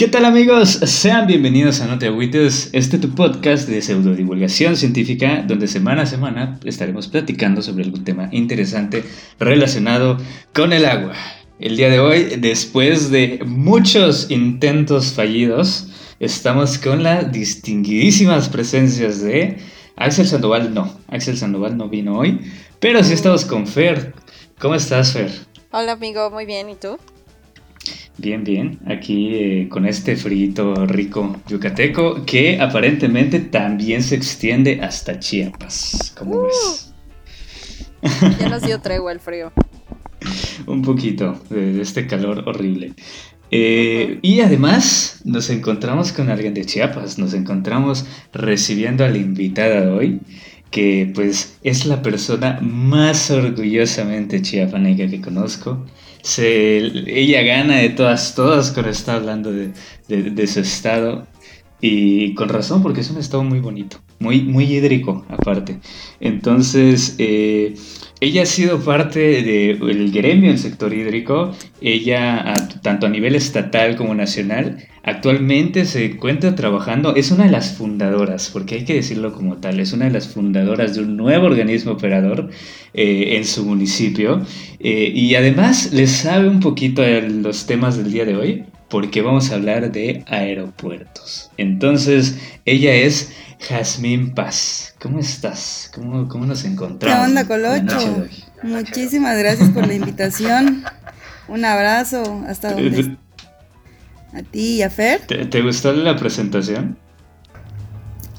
¿Qué tal amigos? Sean bienvenidos a No Te Agüites, este tu podcast de pseudodivulgación científica donde semana a semana estaremos platicando sobre algún tema interesante relacionado con el agua. El día de hoy, después de muchos intentos fallidos, estamos con las distinguidísimas presencias de Axel Sandoval. No, Axel Sandoval no vino hoy, pero sí estamos con Fer. ¿Cómo estás, Fer? Hola amigo, muy bien, ¿y tú? Bien, bien. Aquí eh, con este frito rico yucateco que aparentemente también se extiende hasta Chiapas. ¿Cómo uh. ves? Ya nos dio tregua el frío. Un poquito de este calor horrible. Eh, y además nos encontramos con alguien de Chiapas, nos encontramos recibiendo a la invitada de hoy, que pues es la persona más orgullosamente chiapaneca que conozco se, ella gana de todas, todas cuando está hablando de, de, su estado. Y con razón, porque es un estado muy bonito, muy, muy hídrico aparte. Entonces, eh, ella ha sido parte del gremio del sector hídrico, ella tanto a nivel estatal como nacional, actualmente se encuentra trabajando, es una de las fundadoras, porque hay que decirlo como tal, es una de las fundadoras de un nuevo organismo operador eh, en su municipio. Eh, y además le sabe un poquito a los temas del día de hoy, porque vamos a hablar de aeropuertos. Entonces, ella es Jazmín Paz. ¿Cómo estás? ¿Cómo, cómo nos encontramos? ¿Qué onda, Colocho? Muchísimas gracias por la invitación. Un abrazo hasta donde. A ti y a Fer. ¿Te, gustó la presentación?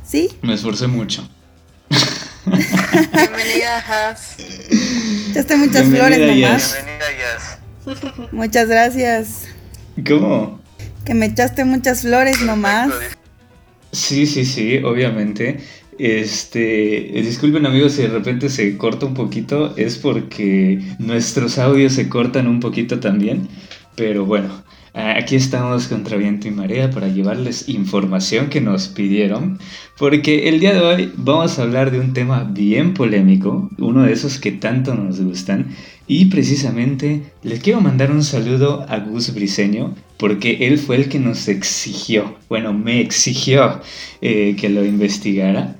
Sí. Me esforcé mucho. Bienvenida, Haz. Echaste muchas flores, nomás. Bienvenida, Muchas gracias. ¿Cómo? Que me echaste muchas flores nomás. Sí, sí, sí, obviamente. Este, disculpen amigos si de repente se corta un poquito, es porque nuestros audios se cortan un poquito también, pero bueno, aquí estamos contra viento y marea para llevarles información que nos pidieron, porque el día de hoy vamos a hablar de un tema bien polémico, uno de esos que tanto nos gustan, y precisamente les quiero mandar un saludo a Gus Briseño, porque él fue el que nos exigió, bueno, me exigió eh, que lo investigara.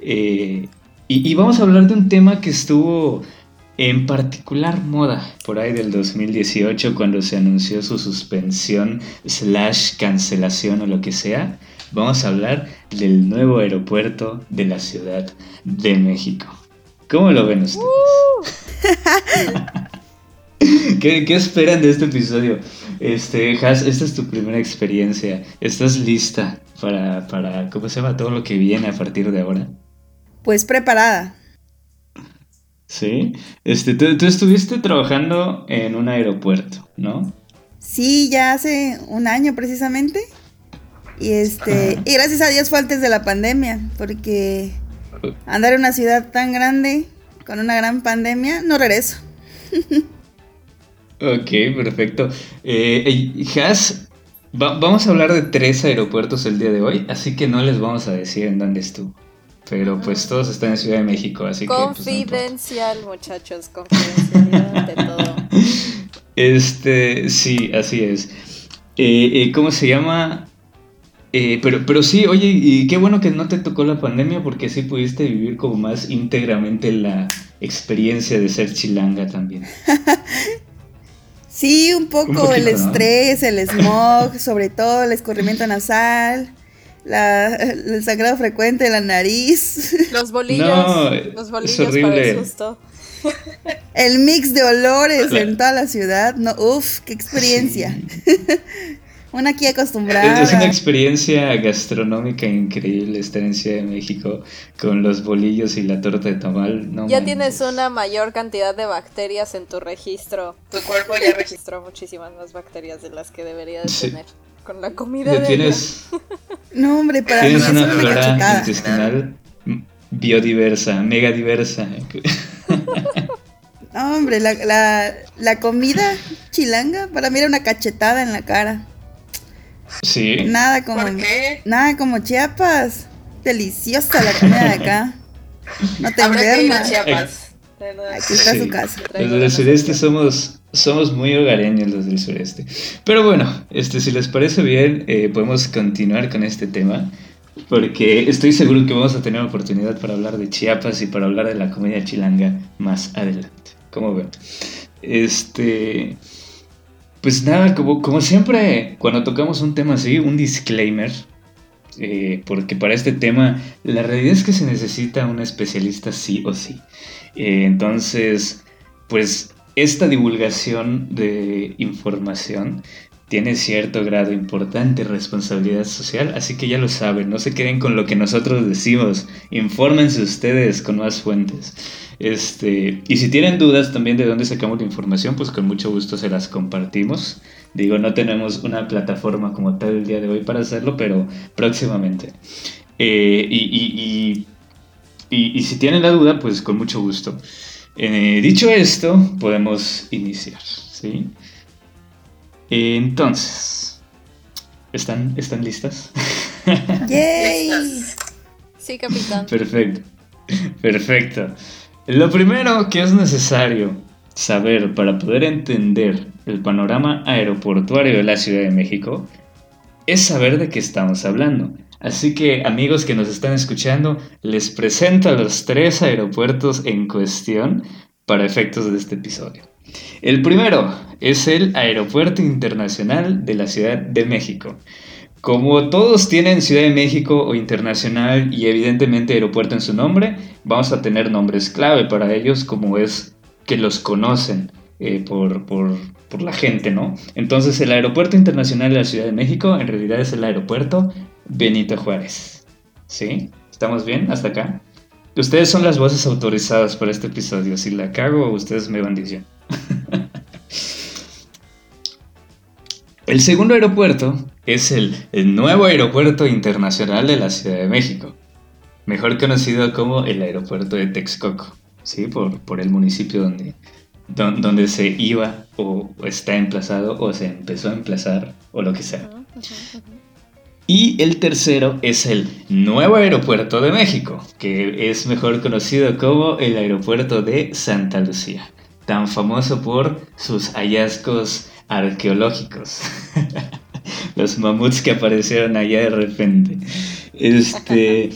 Eh, y, vamos a hablar de un tema que estuvo en particular moda por ahí del 2018 cuando se anunció su suspensión slash cancelación o lo que sea. Vamos a hablar del nuevo aeropuerto de la Ciudad de México. ¿Cómo lo ven ustedes? ¿Qué, esperan de este episodio? Este, Has, esta es tu primera experiencia. ¿Estás lista para, para, ¿cómo se llama? Todo lo que viene a partir de ahora. Pues preparada. Sí. Este, tú, estuviste trabajando en un aeropuerto, ¿no? Sí, ya hace un año precisamente. Y este, y gracias a Dios fue antes de la pandemia, porque andar en una ciudad tan grande con una gran pandemia, no regreso. ok, perfecto. Eh, Has, vamos a hablar de tres aeropuertos el día de hoy, así que no les vamos a decir en dónde estuvo. Pero pues todos están en Ciudad de México, así que... Pues, confidencial, muchachos, confidencial de todo. Este, sí, así es. Eh, eh, ¿Cómo se llama? Eh, pero, pero sí, oye, y qué bueno que no te tocó la pandemia porque así pudiste vivir como más íntegramente la experiencia de ser chilanga también. sí, un poco el estrés, el smog, sobre todo el escurrimiento nasal, el sangrado frecuente de la nariz. Los bolillos, los bolillos para el susto. El mix de olores en toda la ciudad, no, uf, qué experiencia. Una aquí acostumbrada. Es una experiencia gastronómica increíble estar en Ciudad de México con los bolillos y la torta de tamal. No ya tienes una mayor cantidad de bacterias en tu registro. Tu cuerpo ya registró muchísimas más bacterias de las que debería de tener. Con la comida. Ya tienes. no, hombre, para Tienes una flora intestinal biodiversa, mega diversa. no, hombre, la, la, la comida chilanga para mí era una cachetada en la cara. Sí. Nada como. Nada como Chiapas. Deliciosa la comida de acá. No te enfermas. Chiapas. Aquí está su casa. Desde el sureste somos somos muy hogareños los del sureste. Pero bueno, este, si les parece bien, eh, podemos continuar con este tema. Porque estoy seguro que vamos a tener oportunidad para hablar de Chiapas y para hablar de la comedia chilanga más adelante. ¿Cómo ven? Este. Pues nada, como, siempre, cuando tocamos un tema así, un disclaimer. Eh, porque para este tema, la realidad es que se necesita un especialista sí o sí. Eh, entonces, pues esta divulgación de información tiene cierto grado importante de responsabilidad social, así que ya lo saben, no se queden con lo que nosotros decimos, infórmense ustedes con más fuentes. Este, y si tienen dudas también de dónde sacamos la información, pues con mucho gusto se las compartimos. Digo, no tenemos una plataforma como tal el día de hoy para hacerlo, pero próximamente. Eh, y, y, si tienen la duda, pues con mucho gusto. Eh, dicho esto, podemos iniciar, ¿sí? Entonces, ¿están, ¿están listas? ¡Yay! Sí, capitán. Perfecto. Perfecto. Lo primero que es necesario saber para poder entender el panorama aeroportuario de la Ciudad de México es saber de qué estamos hablando. Así que amigos que nos están escuchando, les presento a los tres aeropuertos en cuestión para efectos de este episodio. El primero es el Aeropuerto Internacional de la Ciudad de México. Como todos tienen Ciudad de México o Internacional y evidentemente aeropuerto en su nombre, vamos a tener nombres clave para ellos como es que los conocen eh, por, por, por, la gente, ¿no? Entonces el Aeropuerto Internacional de la Ciudad de México en realidad es el Aeropuerto Benito Juárez. ¿Sí? ¿Estamos bien hasta acá? Ustedes son las voces autorizadas para este episodio. Si la cago, ustedes me van diciendo. el segundo aeropuerto es el, nuevo aeropuerto internacional de la Ciudad de México, mejor conocido como el aeropuerto de Texcoco, ¿sí? por, por el municipio donde, donde se iba o está emplazado o se empezó a emplazar o lo que sea. Y el tercero es el nuevo aeropuerto de México, que es mejor conocido como el aeropuerto de Santa Lucía, tan famoso por sus hallazgos arqueológicos. Los mamuts que aparecieron allá de repente. Este.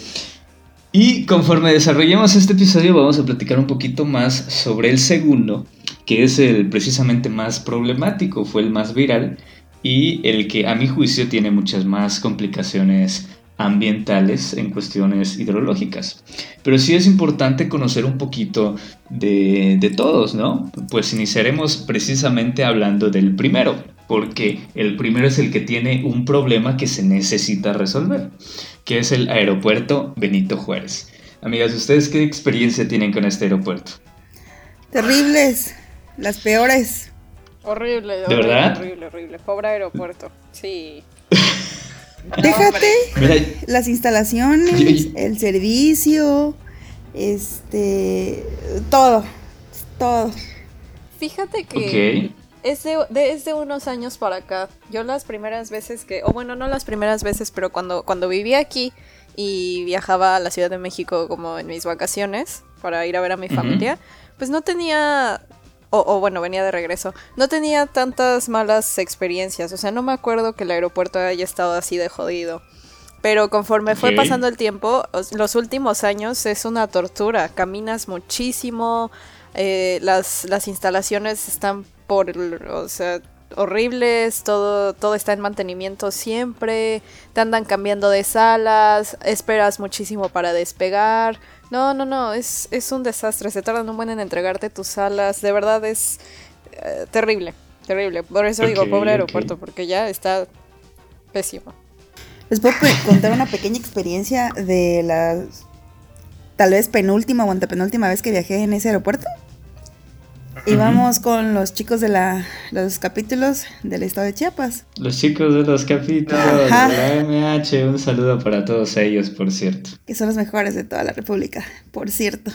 Y conforme desarrollemos este episodio vamos a platicar un poquito más sobre el segundo, que es el precisamente más problemático, fue el más viral y el que a mi juicio tiene muchas más complicaciones ambientales en cuestiones hidrológicas. Pero sí es importante conocer un poquito de, de, todos, ¿no? Pues iniciaremos precisamente hablando del primero, porque el primero es el que tiene un problema que se necesita resolver, que es el aeropuerto Benito Juárez. Amigas, ¿ustedes qué experiencia tienen con este aeropuerto? Terribles, las peores. Horrible, ¿De verdad? horrible, horrible. Pobre aeropuerto. Sí. Déjate las instalaciones, el servicio, este, todo, todo. Fíjate que es, de, unos años para acá. Yo las primeras veces que, o bueno, no las primeras veces, pero cuando, cuando vivía aquí y viajaba a la Ciudad de México como en mis vacaciones para ir a ver a mi familia, pues no tenía o, bueno, venía de regreso, no tenía tantas malas experiencias. O sea, no me acuerdo que el aeropuerto haya estado así de jodido. Pero conforme fue pasando el tiempo, los últimos años es una tortura. Caminas muchísimo, eh, las, las instalaciones están por, o sea, horribles, todo, todo está en mantenimiento siempre, te andan cambiando de salas, esperas muchísimo para despegar. No, no, no, es, es un desastre. Se tardan un buen en entregarte tus alas. De verdad es eh, terrible, terrible. Por eso digo, pobre aeropuerto, porque ya está pésimo. Les puedo contar una pequeña experiencia de la tal vez penúltima o antepenúltima vez que viajé en ese aeropuerto. Íbamos con los chicos de la, los capítulos del estado de Chiapas. Los chicos de los capítulos de la MH, un saludo para todos ellos, por cierto. Que son los mejores de toda la República, por cierto.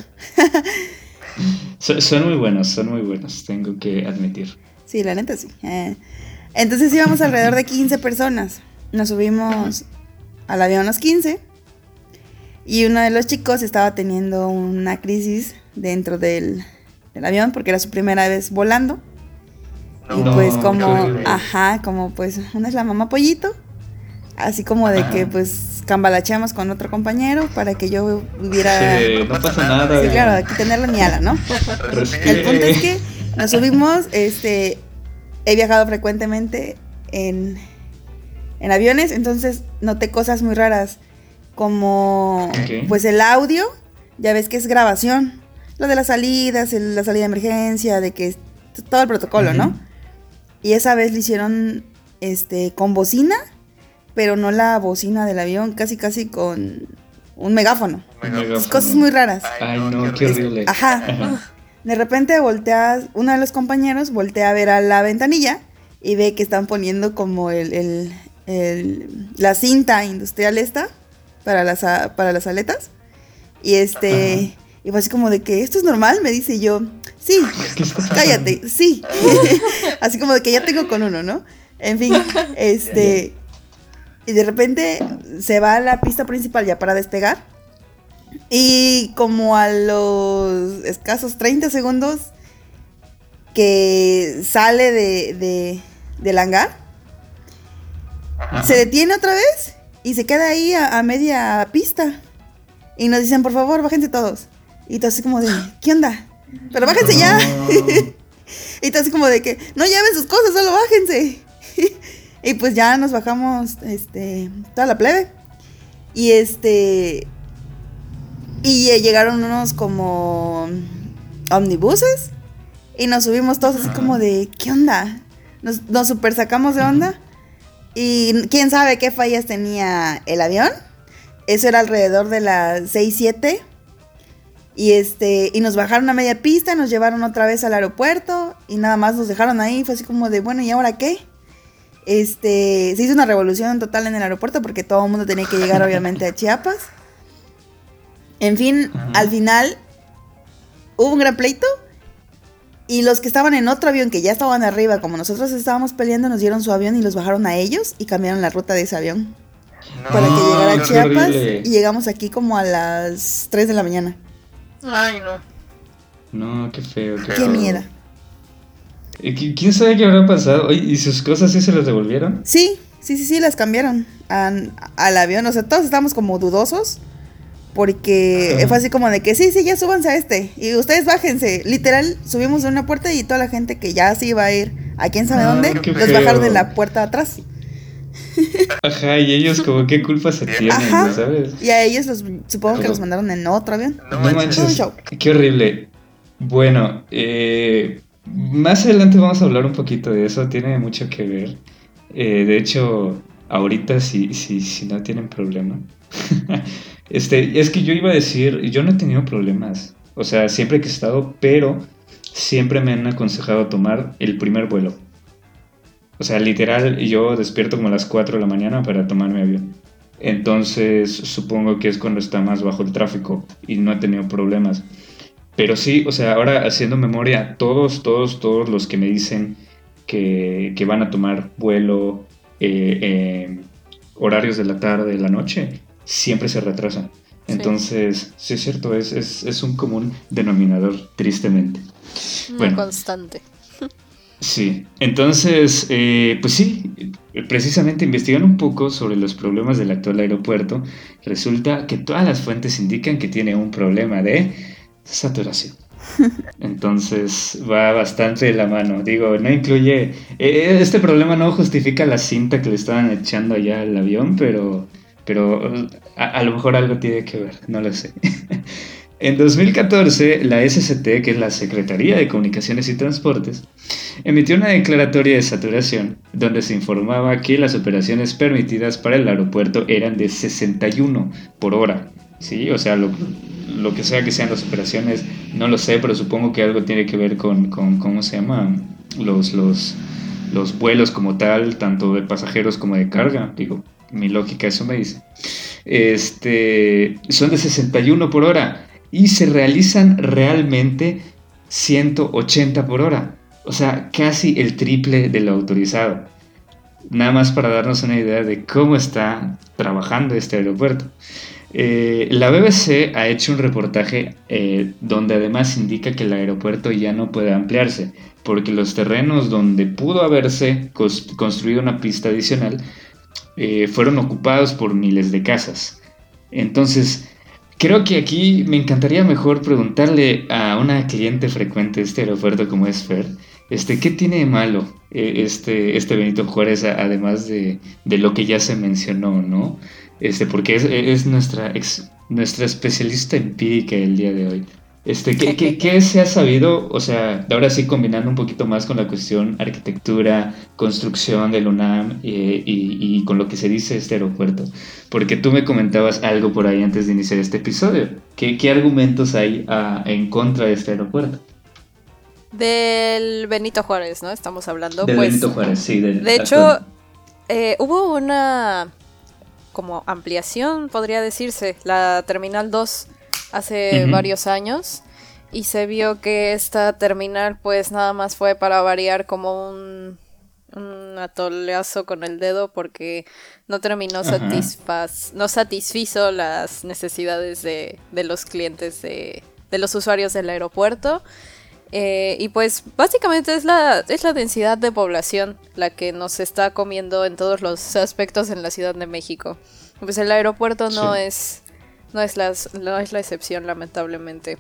son, muy buenos, son muy buenos, tengo que admitir. Sí, la neta sí. Eh, entonces íbamos alrededor de 15 personas. Nos subimos al avión los 15. Y uno de los chicos estaba teniendo una crisis dentro del del avión porque era su primera vez volando. y pues como, ajá, como pues una es la mamá pollito, así como de que pues cambalacheamos con otro compañero para que yo hubiera... Sí, no pasa nada. Sí, claro, aquí tenerlo ni ala, ¿no? El punto es que nos subimos, este, he viajado frecuentemente en, en aviones, entonces noté cosas muy raras, como pues el audio, ya ves que es grabación, lo de las salidas, la salida de emergencia, de que todo el protocolo, ¿no? Y esa vez lo hicieron este con bocina, pero no la bocina del avión, casi casi con un megáfono. Cosas muy raras. Ay, no, qué horrible. Ajá. De repente volteas, uno de los compañeros voltea a ver a la ventanilla y ve que están poniendo como el, la cinta industrial esta para las, para las aletas. Y este, y fue así como de que esto es normal, me dice yo, sí, cállate, sí. así como de que ya tengo con uno, ¿no? En fin, este, y de repente se va a la pista principal ya para despegar. Y como a los escasos 30 segundos que sale de, de del hangar, se detiene otra vez y se queda ahí a, media pista. Y nos dicen, por favor, bájense todos. Y tú así como de, ¿qué onda? Pero bájense ya. y tú así como de que, no lleven sus cosas, solo bájense. y pues ya nos bajamos, este, toda la plebe. Y este, y llegaron unos como omnibuses. Y nos subimos todos así como de, ¿qué onda? Nos, nos super sacamos de onda. Y quién sabe qué fallas tenía el avión. Eso era alrededor de las 6, 7. Y este, y nos bajaron a media pista, nos llevaron otra vez al aeropuerto y nada más nos dejaron ahí. Fue así como de, bueno, ¿y ahora qué? Este, se hizo una revolución total en el aeropuerto porque todo el mundo tenía que llegar obviamente a Chiapas. En fin, al final hubo un gran pleito y los que estaban en otro avión que ya estaban arriba, como nosotros estábamos peleando, nos dieron su avión y los bajaron a ellos y cambiaron la ruta de ese avión. para que llegara a Chiapas y llegamos aquí como a las 3 de la mañana. Ay, no. No, qué feo. Qué, miedo. ¿Quién sabe qué habrá pasado? ¿Y sus cosas sí se las devolvieron? Sí, sí, sí, sí, las cambiaron al avión. O sea, todos estábamos como dudosos. Porque fue así como de que sí, sí, ya súbanse a este. Y ustedes bájense. Literal, subimos de una puerta y toda la gente que ya se iba a ir a quién sabe ah, dónde, los bajaron de la puerta atrás. Ajá, y ellos como qué culpa se tienen, ¿sabes? Y a ellos los, supongo que los mandaron en otro avión. No, manches, qué horrible. Bueno, eh, más adelante vamos a hablar un poquito de eso, tiene mucho que ver. Eh, de hecho, ahorita si, si, si no tienen problema. este, es que yo iba a decir, yo no he tenido problemas. O sea, siempre que he estado, pero siempre me han aconsejado tomar el primer vuelo. O sea, literal, yo despierto como a las 4 de la mañana para tomar mi avión. Entonces, supongo que es cuando está más bajo el tráfico y no he tenido problemas. Pero sí, o sea, ahora haciendo memoria, todos, todos, todos los que me dicen que, van a tomar vuelo, eh, horarios de la tarde, de la noche, siempre se retrasan. Entonces, sí, es cierto, es, es, un común denominador, tristemente. Muy constante. Sí, entonces, eh, pues sí, precisamente investigando un poco sobre los problemas del actual aeropuerto, resulta que todas las fuentes indican que tiene un problema de saturación. Entonces va bastante de la mano. Digo, no incluye. Eh, este problema no justifica la cinta que le estaban echando allá al avión, pero, pero a, lo mejor algo tiene que ver, no lo sé. en 2014, la SCT, que es la Secretaría de Comunicaciones y Transportes, emitió una declaratoria de saturación donde se informaba que las operaciones permitidas para el aeropuerto eran de 61 por hora. Sí, o sea, lo, que sea que sean las operaciones, no lo sé, pero supongo que algo tiene que ver con, con ¿cómo se llama? Los, los, los vuelos como tal, tanto de pasajeros como de carga, digo, mi lógica eso me dice. Este, son de 61 por hora y se realizan realmente 180 por hora, o sea, casi el triple de lo autorizado. Nada más para darnos una idea de cómo está trabajando este aeropuerto. Eh, la BBC ha hecho un reportaje eh, donde además indica que el aeropuerto ya no puede ampliarse, porque los terrenos donde pudo haberse construido una pista adicional eh, fueron ocupados por miles de casas. Entonces, creo que aquí me encantaría mejor preguntarle a una cliente frecuente de este aeropuerto como es Fer, este, ¿qué tiene de malo eh, este, este Benito Juárez, además de, de, lo que ya se mencionó, ¿no? Este, porque es, es nuestra, nuestra especialista empírica el día de hoy. Este, ¿qué, qué, qué se ha sabido? O sea, ahora sí combinando un poquito más con la cuestión arquitectura, construcción del UNAM eh, y, y, con lo que se dice este aeropuerto. Porque tú me comentabas algo por ahí antes de iniciar este episodio. ¿Qué, qué argumentos hay ah, en contra de este aeropuerto? Del Benito Juárez, ¿no? Estamos hablando. Del pues, Benito Juárez, sí. de hecho, eh, hubo una como ampliación, podría decirse, la Terminal 2 hace varios años y se vio que esta terminal pues nada más fue para variar como un, un atoleazo con el dedo porque no terminó satisfaz no satisfizo las necesidades de, de los clientes de, de, los usuarios del aeropuerto. Eh, y pues básicamente es la, es la densidad de población la que nos está comiendo en todos los aspectos en la Ciudad de México. Pues el aeropuerto no es no es, la, no es la excepción, lamentablemente.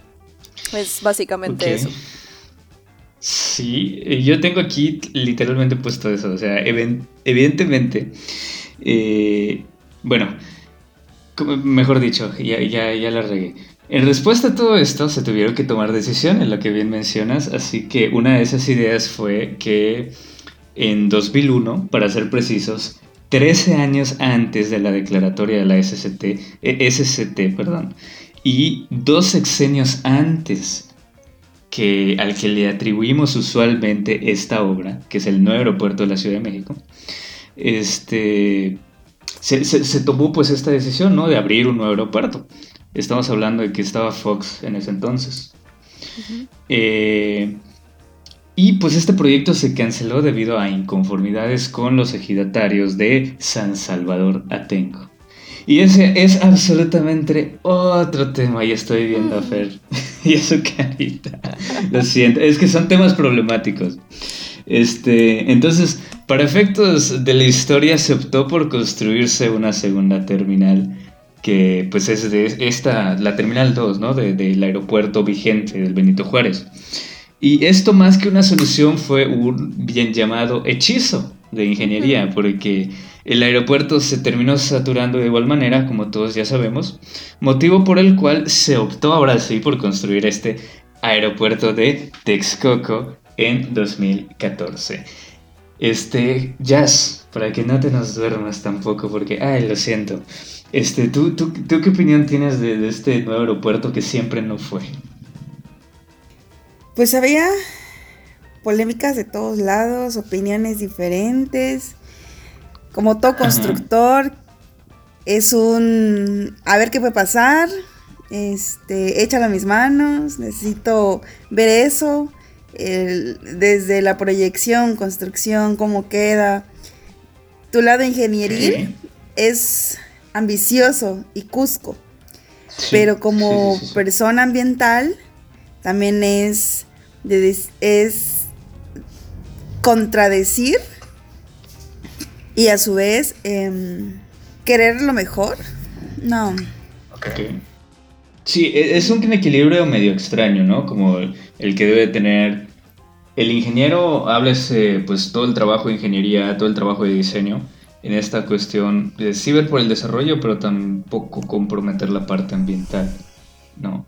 Es básicamente eso. Sí, yo tengo aquí literalmente puesto eso. O sea, evidentemente, eh, bueno, mejor dicho, ya, ya, ya la regué. En respuesta a todo esto, se tuvieron que tomar decisiones, lo que bien mencionas. Así que una de esas ideas fue que en 2001, para ser precisos, 13 años antes de la declaratoria de la SCT, eh, SCT perdón, y dos sexenios antes que, al que le atribuimos usualmente esta obra, que es el nuevo aeropuerto de la Ciudad de México, este, se, tomó pues esta decisión ¿no? de abrir un nuevo aeropuerto. Estamos hablando de que estaba Fox en ese entonces. Y pues este proyecto se canceló debido a inconformidades con los ejidatarios de San Salvador Atenco. Y ese es absolutamente otro tema, y estoy viendo a Fer y a su carita. Lo siento, es que son temas problemáticos. Este, entonces, para efectos de la historia se optó por construirse una segunda terminal que pues es de esta, la terminal 2, ¿no? del aeropuerto vigente del Benito Juárez. Y esto más que una solución fue un bien llamado hechizo de ingeniería, porque el aeropuerto se terminó saturando de igual manera, como todos ya sabemos, motivo por el cual se optó ahora sí por construir este aeropuerto de Texcoco en 2014. Este, Jazz, para que no te nos duermas tampoco, porque, ay, lo siento. Este, ¿tú, tú, tú qué opinión tienes de, de este nuevo aeropuerto que siempre no fue? Pues había polémicas de todos lados, opiniones diferentes. Como todo constructor, es un a ver qué puede pasar. Este, échalo a mis manos, necesito ver eso. desde la proyección, construcción, cómo queda. Tu lado ingenieril es ambicioso y cusco. pero como persona ambiental, también es, es contradecir y a su vez em, querer lo mejor. No. Sí, e, es un equilibrio medio extraño, ¿no? Como el, que debe tener el ingeniero, háblese pues todo el trabajo de ingeniería, todo el trabajo de diseño en esta cuestión de sí ver por el desarrollo, pero tampoco comprometer la parte ambiental, ¿no?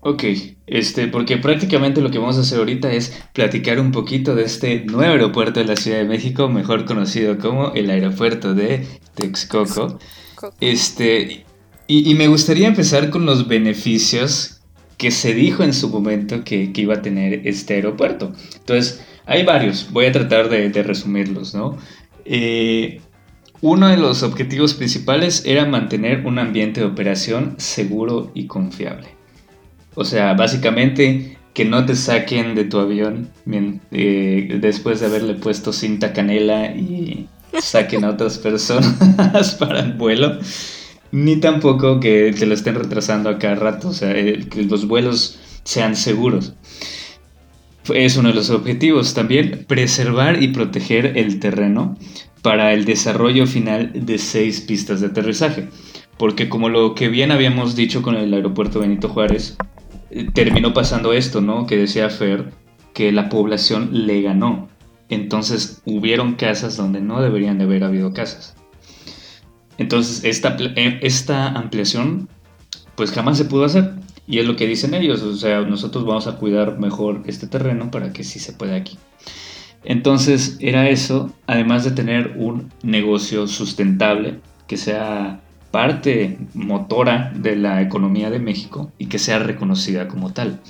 Ok, este, porque prácticamente lo que vamos a hacer ahorita es platicar un poquito de este nuevo aeropuerto de la Ciudad de México, mejor conocido como el aeropuerto de Texcoco. Este, y, me gustaría empezar con los beneficios que se dijo en su momento que, iba a tener este aeropuerto. Entonces, hay varios, voy a tratar de, resumirlos, ¿no? Eh, uno de los objetivos principales era mantener un ambiente de operación seguro y confiable. O sea, básicamente que no te saquen de tu avión eh, después de haberle puesto cinta canela y saquen a otras personas para el vuelo. Ni tampoco que te lo estén retrasando a cada rato. O sea, que los vuelos sean seguros. es uno de los objetivos. También preservar y proteger el terreno para el desarrollo final de seis pistas de aterrizaje. Porque como lo que bien habíamos dicho con el aeropuerto Benito Juárez, terminó pasando esto, ¿no? Que decía Fer, que la población le ganó. Entonces hubieron casas donde no deberían de haber habido casas. Entonces esta, eh, esta ampliación pues jamás se pudo hacer. Y es lo que dicen ellos, o sea, nosotros vamos a cuidar mejor este terreno para que sí se pueda aquí. Entonces era eso, además de tener un negocio sustentable que sea parte motora de la economía de México y que sea reconocida como tal.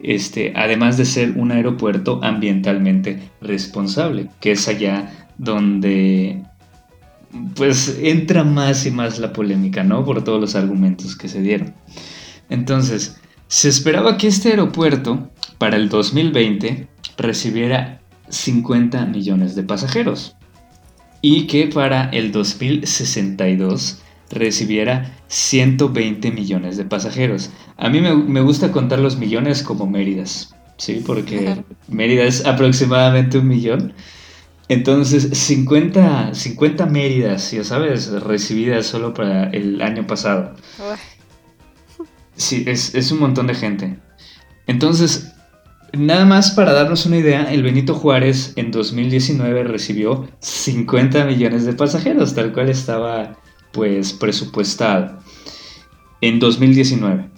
Este, además de ser un aeropuerto ambientalmente responsable, que es allá donde pues entra más y más la polémica, ¿no? Por todos los argumentos que se dieron. Entonces, se esperaba que este aeropuerto para el 2020 recibiera 50 millones de pasajeros y que para el 2062 recibiera 120 millones de pasajeros. A mí me, gusta contar los millones como Méridas, ¿sí? Porque Mérida es aproximadamente un millón. Entonces, 50, 50 Méridas, ya sabes, recibidas solo para el año pasado. Sí, es, es un montón de gente. Entonces, nada más para darnos una idea, el Benito Juárez en 2019 recibió 50 millones de pasajeros, tal cual estaba pues presupuestado en 2019.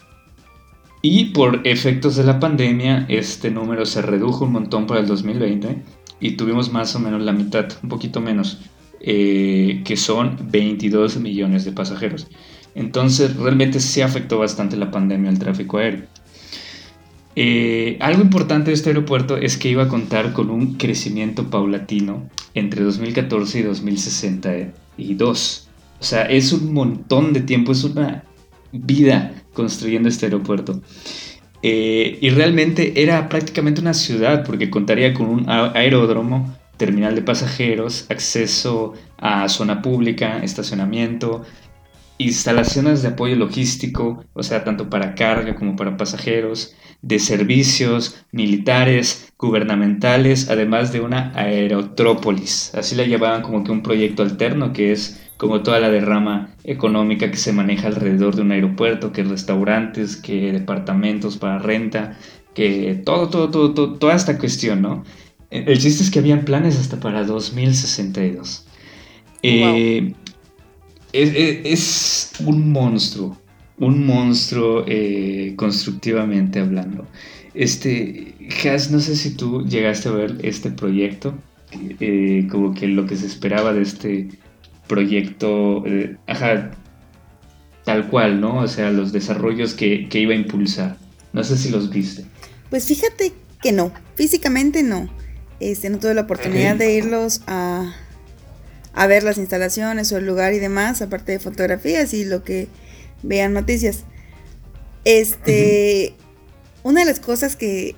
Y por efectos de la pandemia, este número se redujo un montón para el 2020 y tuvimos más o menos la mitad, un poquito menos, eh, que son 22 millones de pasajeros. Entonces realmente sí afectó bastante la pandemia al tráfico aéreo. Eh, algo importante de este aeropuerto es que iba a contar con un crecimiento paulatino entre 2014 y 2062. O sea, es un montón de tiempo, es una vida construyendo este aeropuerto. Eh, y realmente era prácticamente una ciudad porque contaría con un aeródromo, terminal de pasajeros, acceso a zona pública, estacionamiento, instalaciones de apoyo logístico, o sea, tanto para carga como para pasajeros, de servicios militares, gubernamentales, además de una aerotrópolis. Así la llamaban como que un proyecto alterno que es como toda la derrama económica que se maneja alrededor de un aeropuerto, que restaurantes, que departamentos para renta, que todo, todo, todo, toda esta cuestión, ¿no? El chiste es que habían planes hasta para 2062. Eh, es, un monstruo, un monstruo eh, constructivamente hablando. Este, Has, no sé si tú llegaste a ver este proyecto, eh, como que lo que se esperaba de este proyecto, eh, ajá, tal cual, ¿no? O sea, los desarrollos que, iba a impulsar. No sé si los viste. Pues fíjate que no, físicamente no. Este, no tuve la oportunidad de irlos a, a ver las instalaciones o el lugar y demás, aparte de fotografías y lo que vean noticias. Este, una de las cosas que,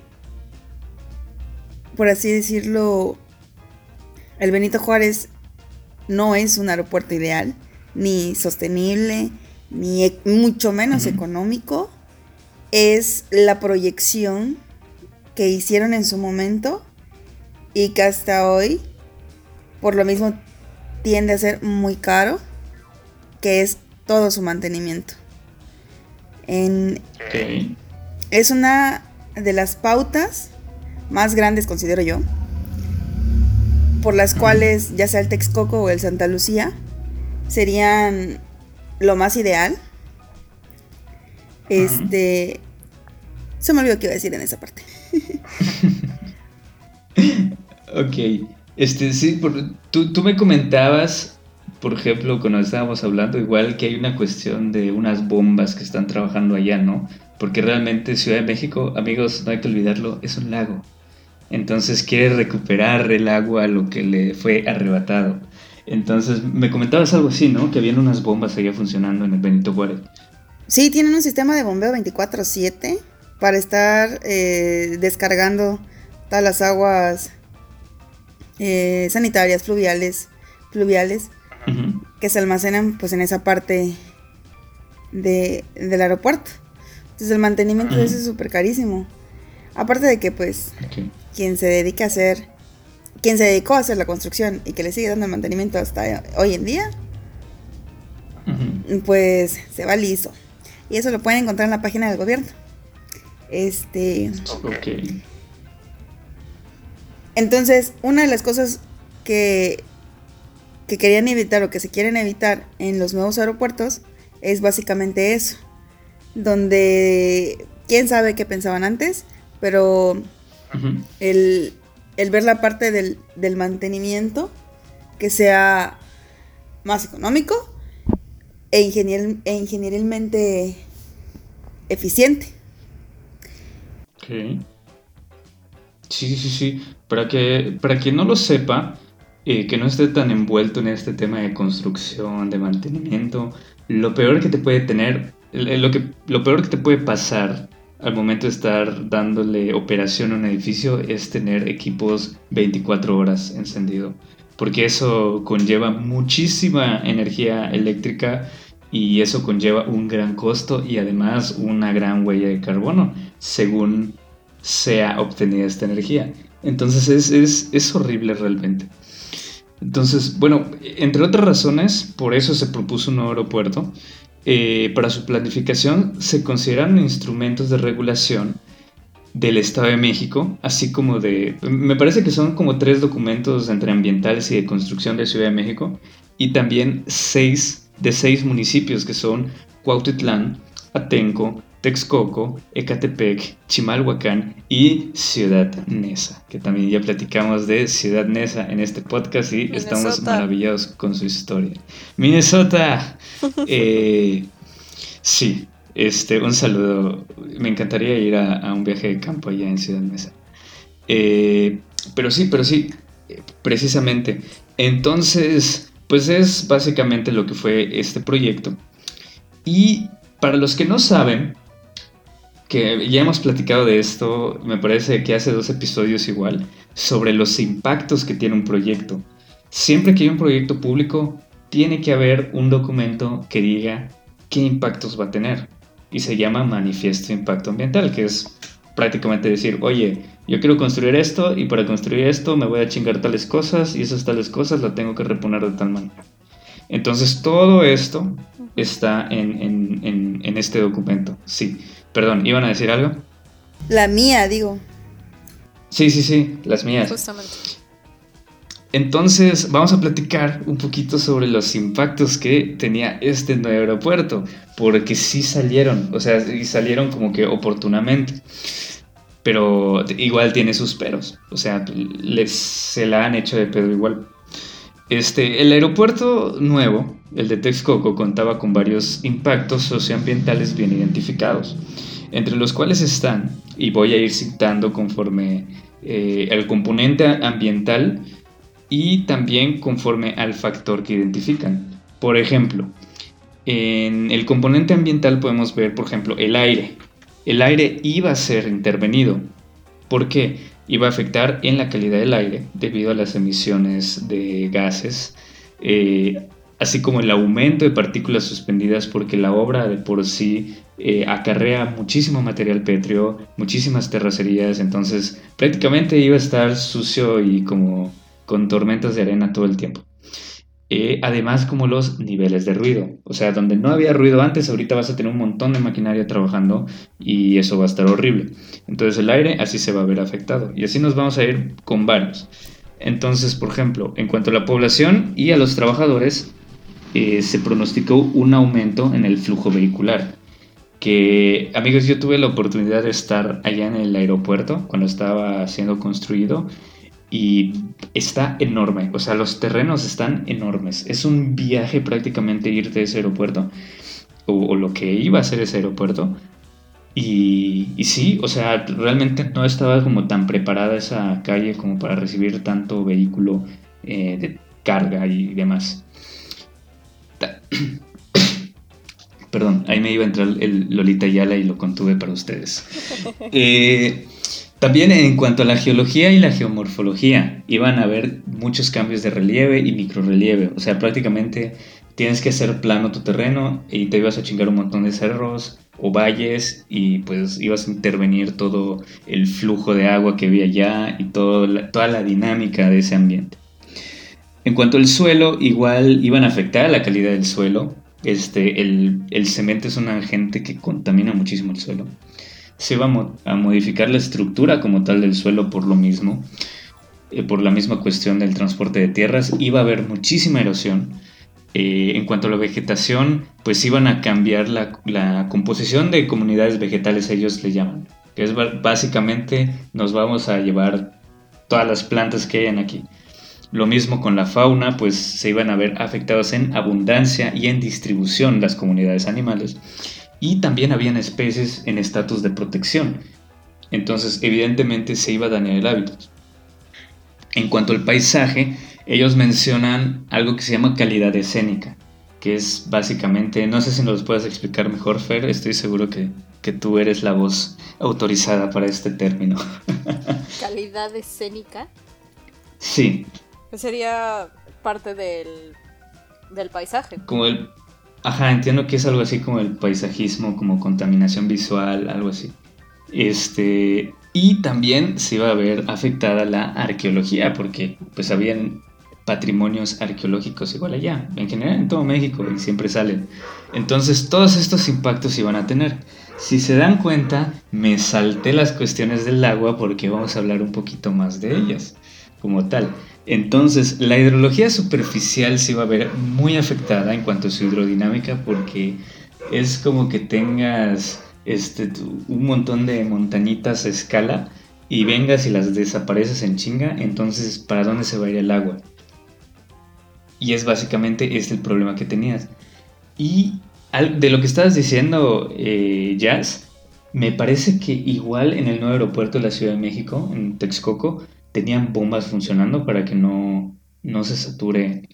por así decirlo, el Benito Juárez no es un aeropuerto ideal, ni sostenible, ni e, mucho menos económico. Es la proyección que hicieron en su momento y que hasta hoy, por lo mismo, tiende a ser muy caro, que es todo su mantenimiento. Es una de las pautas más grandes, considero yo, por las cuales ya sea el Texcoco o el Santa Lucía serían lo más ideal. Este. Se me olvidó qué iba a decir en esa parte. ok. Este, sí, tú, tú, me comentabas, por ejemplo, cuando estábamos hablando, igual que hay una cuestión de unas bombas que están trabajando allá, ¿no? Porque realmente Ciudad de México, amigos, no hay que olvidarlo, es un lago. Entonces quiere recuperar el agua a lo que le fue arrebatado. Entonces me comentabas algo así, ¿no? Que habían unas bombas allá funcionando en el Benito Juárez. Sí, tienen un sistema de bombeo 24/7 para estar eh, descargando todas las aguas eh, sanitarias, fluviales, fluviales, que se almacenan pues en esa parte de, del aeropuerto. Entonces el mantenimiento de eso es súper carísimo. Aparte de que pues quien se dedica a hacer, quien se dedicó a hacer la construcción y que le sigue dando el mantenimiento hasta hoy en día, pues se va liso. Y eso lo pueden encontrar en la página del gobierno. Este. Entonces, una de las cosas que, que querían evitar o que se quieren evitar en los nuevos aeropuertos es básicamente eso. Donde quién sabe qué pensaban antes, pero el, ver la parte del, del mantenimiento que sea más económico e, ingenier, e ingenierilmente eficiente. Ok. Sí, sí, sí. Para que, para quien no lo sepa, eh, que no esté tan envuelto en este tema de construcción, de mantenimiento, lo peor que te puede tener, lo, que, lo peor que te puede pasar al momento de estar dándole operación a un edificio es tener equipos 24 horas encendido porque eso conlleva muchísima energía eléctrica y eso conlleva un gran costo y además una gran huella de carbono según sea obtenida esta energía. Entonces es, horrible realmente. Entonces, bueno, entre otras razones, por eso se propuso un nuevo aeropuerto. Eh, para su planificación se consideran instrumentos de regulación del Estado de México, así como de, me parece que son como tres documentos entre ambientales y de construcción de Ciudad de México, y también seis de seis municipios que son Cuautitlán, Atenco, Texcoco, Ecatepec, Chimalhuacán y Ciudad Neza, que también ya platicamos de Ciudad Neza en este podcast y estamos maravillados con su historia. Minnesota, eh, sí, este, un saludo. Me encantaría ir a, un viaje de campo allá en Ciudad Mesa. Eh, pero sí, pero sí, precisamente. Entonces, pues es básicamente lo que fue este proyecto. Y para los que no saben, que ya hemos platicado de esto, me parece que hace dos episodios igual, sobre los impactos que tiene un proyecto. Siempre que hay un proyecto público, tiene que haber un documento que diga qué impactos va a tener y se llama Manifiesto de Impacto Ambiental, que es prácticamente decir, oye, yo quiero construir esto y para construir esto me voy a chingar tales cosas y esas tales cosas las tengo que reponer de tal manera. Entonces todo esto está en, en este documento. Sí, perdón, ¿iban a decir algo? La mía, digo. Sí, sí, sí, las mías. Justamente. Entonces vamos a platicar un poquito sobre los impactos que tenía este nuevo aeropuerto, porque sí salieron, o sea, y salieron como que oportunamente, pero igual tiene sus peros, o sea, les, se la han hecho de pedo igual. Este, el aeropuerto nuevo, el de Texcoco, contaba con varios impactos socioambientales bien identificados, entre los cuales están, y voy a ir citando conforme eh, el componente ambiental, y también conforme al factor que identifican. Por ejemplo, en el componente ambiental podemos ver, por ejemplo, el aire. El aire iba a ser intervenido. ¿Por qué? Iba a afectar en la calidad del aire debido a las emisiones de gases, eh, así como el aumento de partículas suspendidas porque la obra de por sí eh, acarrea muchísimo material pétreo, muchísimas terracerías, entonces prácticamente iba a estar sucio y como con tormentas de arena todo el tiempo. Eh, además, como los niveles de ruido. O sea, donde no había ruido antes, ahorita vas a tener un montón de maquinaria trabajando y eso va a estar horrible. Entonces el aire así se va a ver afectado. Y así nos vamos a ir con varios. Entonces, por ejemplo, en cuanto a la población y a los trabajadores, eh, se pronosticó un aumento en el flujo vehicular. Que, amigos, yo tuve la oportunidad de estar allá en el aeropuerto cuando estaba siendo construido y está enorme, o sea, los terrenos están enormes. Es un viaje prácticamente irte a ese aeropuerto, o, lo que iba a ser ese aeropuerto. Y, y, sí, o sea, realmente no estaba como tan preparada esa calle como para recibir tanto vehículo eh, de carga y demás. Perdón, ahí me iba a entrar el Lolita Yala y lo contuve para ustedes. Eh, también en cuanto a la geología y la geomorfología, iban a haber muchos cambios de relieve y microrelieve. O sea, prácticamente tienes que hacer plano tu terreno y te ibas a chingar un montón de cerros, o valles y pues ibas a intervenir todo el flujo de agua que había allá y todo toda la dinámica de ese ambiente. En cuanto al suelo, igual iban a afectar la calidad del suelo. Este, el, cemento es un agente que contamina muchísimo el suelo. Se iba a, modificar la estructura como tal del suelo por lo mismo, eh, por la misma cuestión del transporte de tierras. Iba a haber muchísima erosión eh, en cuanto a la vegetación, pues iban a cambiar la, composición de comunidades vegetales, ellos le llaman. Es básicamente nos vamos a llevar todas las plantas que hayan aquí. Lo mismo con la fauna, pues se iban a ver afectadas en abundancia y en distribución las comunidades animales. Y también habían especies en estatus de protección. Entonces, evidentemente se iba a dañar el hábitat. En cuanto al paisaje, ellos mencionan algo que se llama calidad escénica, que es básicamente, no sé si nos puedes explicar mejor, Fer, estoy seguro que, tú eres la voz autorizada para este término. ¿Calidad escénica? Sí. Sería parte del, del paisaje. Como el... Ajá, entiendo que es algo así como el paisajismo, como contaminación visual, algo así. Este, y también se iba a ver afectada la arqueología, porque pues habían patrimonios arqueológicos igual allá, en general en todo México y siempre salen. Entonces todos estos impactos iban a tener. Si se dan cuenta, me salté las cuestiones del agua porque vamos a hablar un poquito más de ellas como tal. Entonces, la hidrología superficial se iba a ver muy afectada en cuanto a su hidrodinámica porque es como que tengas este, un montón de montañitas a escala y vengas y las desapareces en chinga, entonces, ¿para dónde se va a ir el agua? Y es básicamente este el problema que tenías. Y de lo que estabas diciendo, eh, Jazz, me parece que igual en el nuevo aeropuerto de la Ciudad de México, en Texcoco, tenían bombas funcionando para que no, no se sature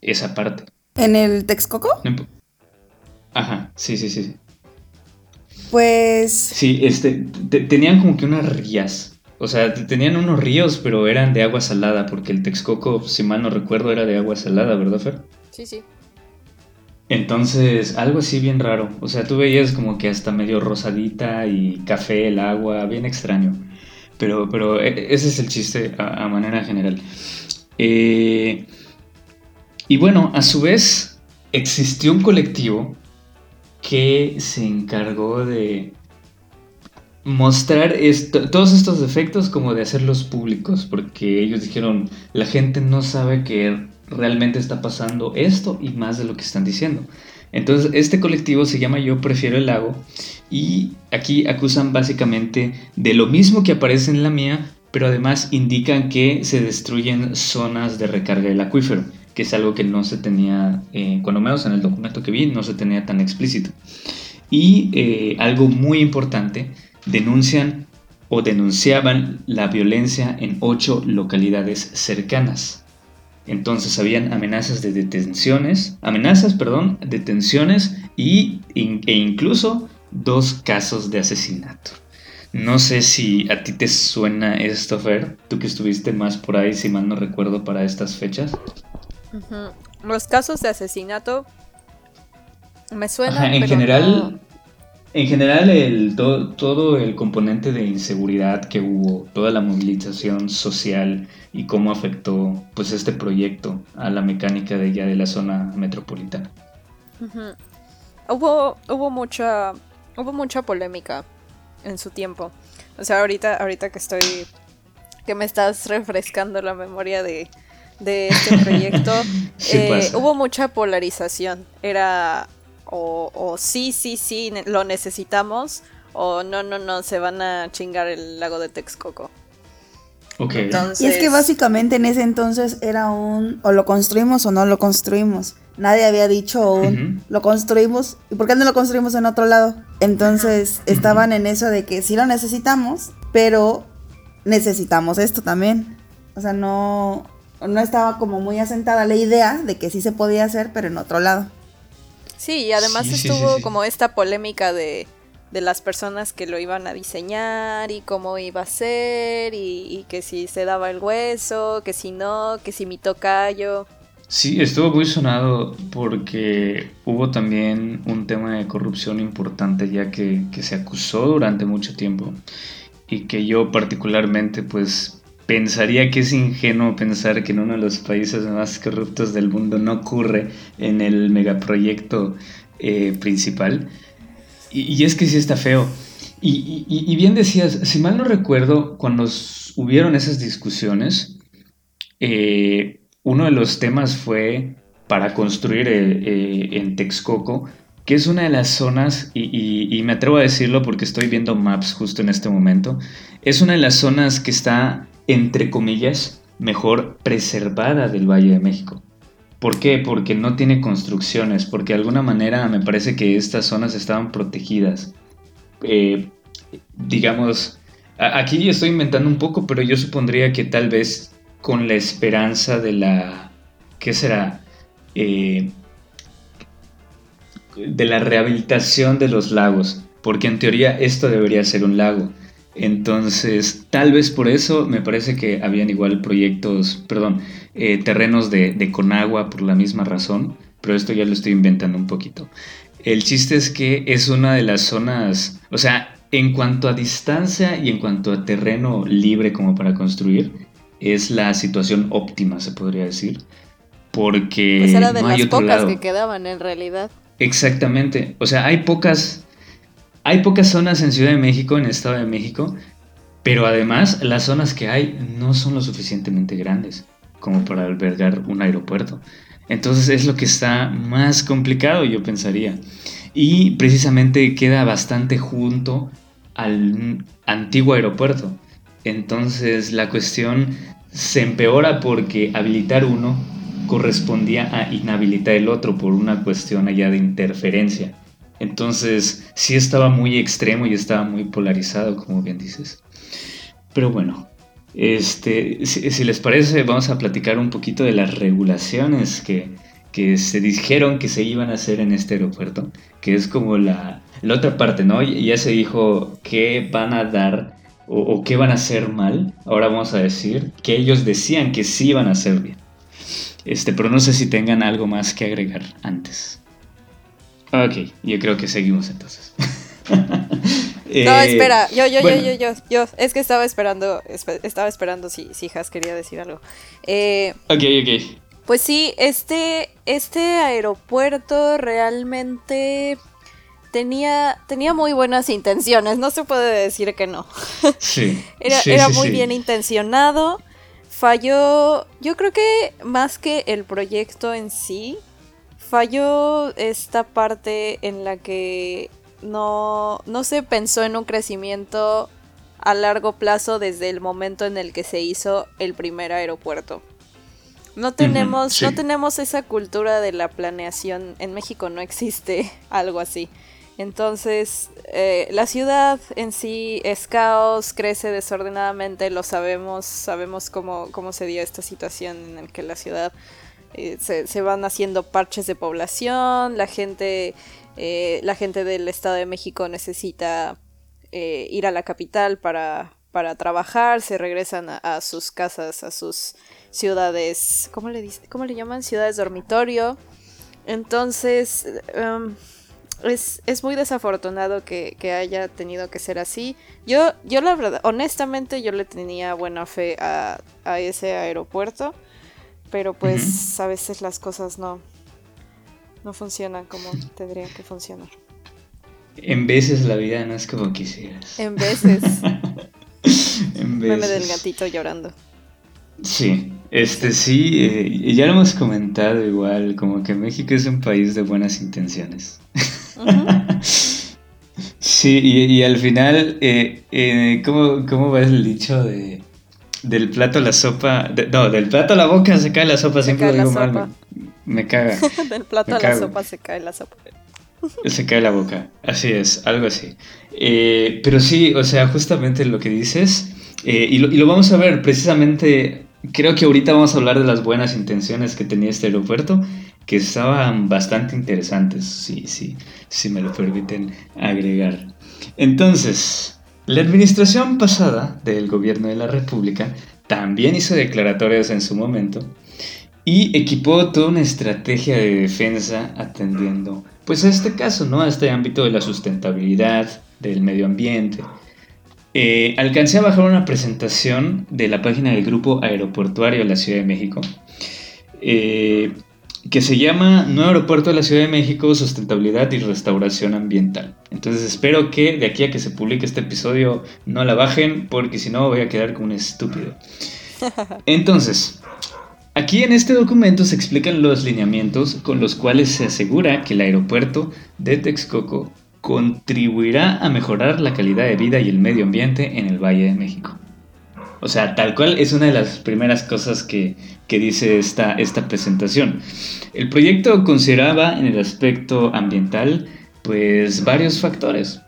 esa parte. ¿En el Texcoco? Ajá, sí, sí, sí. Pues... Sí, este, tenían como que unas rías o sea, tenían unos ríos, pero eran de agua salada, porque el Texcoco, si mal no recuerdo, era de agua salada, ¿verdad, Fer? Sí, sí. Entonces, algo así bien raro. O sea, tú veías como que hasta medio rosadita y café, el agua, bien extraño. Pero, pero e, ese es el chiste a, manera general. Eh, y bueno, a su vez, existió un colectivo que se encargó de mostrar todos estos defectos como de hacerlos públicos, porque ellos dijeron, la gente no sabe que realmente está pasando esto y más de lo que están diciendo. Entonces, este colectivo se llama Yo Prefiero el Lago y aquí acusan básicamente de lo mismo que aparece en la mía, pero además indican que se destruyen zonas de recarga del acuífero, que es algo que no se tenía, eh, cuando menos en el documento que vi, no se tenía tan explícito. Y eh, algo muy importante denuncian o denunciaban la violencia en ocho localidades cercanas. Entonces habían amenazas de detenciones, amenazas, perdón, detenciones y, e incluso dos casos de asesinato. No sé si a ti te suena esto, Fer, tú que estuviste más por ahí, si mal no recuerdo, para estas fechas. Los casos de asesinato me suenan. en general, en general, el, todo, el componente de inseguridad que hubo, toda la movilización social y cómo afectó pues este proyecto a la mecánica de ya de la zona metropolitana. Hubo, hubo mucha, hubo mucha polémica en su tiempo. O sea, ahorita, ahorita que estoy, que me estás refrescando la memoria de, este proyecto, eh, hubo mucha polarización. Era o, sí, sí, sí, lo necesitamos, o no, no, no, se van a chingar el lago de Texcoco. Okay. Y es que básicamente en ese entonces era un o lo construimos o no lo construimos. Nadie había dicho un lo construimos y por qué no lo construimos en otro lado. Entonces estaban en eso de que sí lo necesitamos, pero necesitamos esto también. O sea, no, no estaba como muy asentada la idea de que sí se podía hacer, pero en otro lado. Sí, y además estuvo como esta polémica de, las personas que lo iban a diseñar y cómo iba a ser y, que si se daba el hueso, que si no, que si mi tocayo. Sí, estuvo muy sonado porque hubo también un tema de corrupción importante ya que, que se acusó durante mucho tiempo y que yo particularmente pues pensaría que es ingenuo pensar que en uno de los países más corruptos del mundo no ocurre en el megaproyecto eh, principal. Y, es que sí está feo. Y, bien decías, si mal no recuerdo, cuando hubieron esas discusiones, eh, uno de los temas fue para construir eh, en Texcoco, que es una de las zonas, y, me atrevo a decirlo porque estoy viendo maps justo en este momento, es una de las zonas que está entre comillas, mejor preservada del Valle de México. ¿Por qué? Porque no tiene construcciones, porque de alguna manera me parece que estas zonas estaban protegidas. Eh, digamos, aquí estoy inventando un poco, pero yo supondría que tal vez con la esperanza de la, ¿qué será? Eh, de la rehabilitación de los lagos, porque en teoría esto debería ser un lago. Entonces, tal vez por eso me parece que habían igual proyectos, perdón, eh, terrenos de, Conagua por la misma razón, pero esto ya lo estoy inventando un poquito. El chiste es que es una de las zonas, o sea, en cuanto a distancia y en cuanto a terreno libre como para construir, es la situación óptima, se podría decir. Porque pues era de las pocas que quedaban en realidad. Exactamente. O sea, hay pocas hay pocas zonas en Ciudad de México, en Estado de México, pero además las zonas que hay no son lo suficientemente grandes como para albergar un aeropuerto. Entonces es lo que está más complicado, yo pensaría. Y precisamente queda bastante junto al antiguo aeropuerto. Entonces la cuestión se empeora porque habilitar uno correspondía a inhabilitar el otro por una cuestión allá de interferencia. Entonces, sí estaba muy extremo y estaba muy polarizado, como bien dices. Pero bueno, este, si, les parece, vamos a platicar un poquito de las regulaciones que, se dijeron que se iban a hacer en este aeropuerto, que es como la, otra parte, ¿no? Ya se dijo qué van a dar o, o, qué van a hacer mal. Ahora vamos a decir que ellos decían que sí iban a hacer bien. Este, pero no sé si tengan algo más que agregar antes. Ok, yo creo que seguimos entonces. no, eh, espera, yo, yo, yo, yo, yo, yo, es que estaba esperando, estaba esperando si, si Has quería decir algo. Eh, ok, ok. Pues sí, este, este aeropuerto realmente tenía, tenía muy buenas intenciones, no se puede decir que no. Sí. era era muy bien intencionado. Falló, yo creo que más que el proyecto en sí, falló esta parte en la que no, no se pensó en un crecimiento a largo plazo desde el momento en el que se hizo el primer aeropuerto. No tenemos, no tenemos esa cultura de la planeación. En México no existe algo así. Entonces, eh, la ciudad en sí es caos, crece desordenadamente, lo sabemos, sabemos cómo, cómo se dio esta situación en la que la ciudad eh, se, van haciendo parches de población, la gente, eh, la gente del Estado de México necesita eh, ir a la capital para, para trabajar, se regresan a, sus casas, a sus ciudades, ¿cómo le, cómo le llaman? Ciudades dormitorio. Entonces, em, es, es, muy desafortunado que, haya tenido que ser así. Yo, yo la verdad, honestamente, yo le tenía buena fe a, a ese aeropuerto pero pues a veces las cosas no, no funcionan como tendrían que funcionar. En veces la vida no es como quisieras. En veces. en veces. Meme del gatito llorando. Sí, este sí, eh, ya lo hemos comentado igual, como que México es un país de buenas intenciones. sí, y, al final, eh, eh, ¿cómo, ¿cómo va el dicho de del plato a la sopa. no, del plato a la boca se cae la sopa, siempre lo digo mal. Me, caga. del plato a la sopa se cae la sopa. se cae la boca, así es, algo así. Eh, pero sí, o sea, justamente lo que dices, eh, y, lo, vamos a ver precisamente, creo que ahorita vamos a hablar de las buenas intenciones que tenía este aeropuerto, que estaban bastante interesantes, sí, sí, si me lo permiten agregar. Entonces, la administración pasada del gobierno de la República también hizo declaratorias en su momento y equipó toda una estrategia de defensa atendiendo pues a este caso, ¿no? A este ámbito de la sustentabilidad, del medio ambiente. Eh, alcancé a bajar una presentación de la página del grupo aeroportuario de la Ciudad de México, eh, que se llama Nuevo Aeropuerto de la Ciudad de México, Sustentabilidad y Restauración Ambiental. Entonces espero que de aquí a que se publique este episodio no la bajen, porque si no voy a quedar como un estúpido. Entonces, Aquí en este documento se explican los lineamientos con los cuales se asegura que el aeropuerto de Texcoco contribuirá a mejorar la calidad de vida y el medio ambiente en el Valle de México. O sea, tal cual es una de las primeras cosas que, dice esta, esta presentación. El proyecto consideraba en el aspecto ambiental pues varios factores.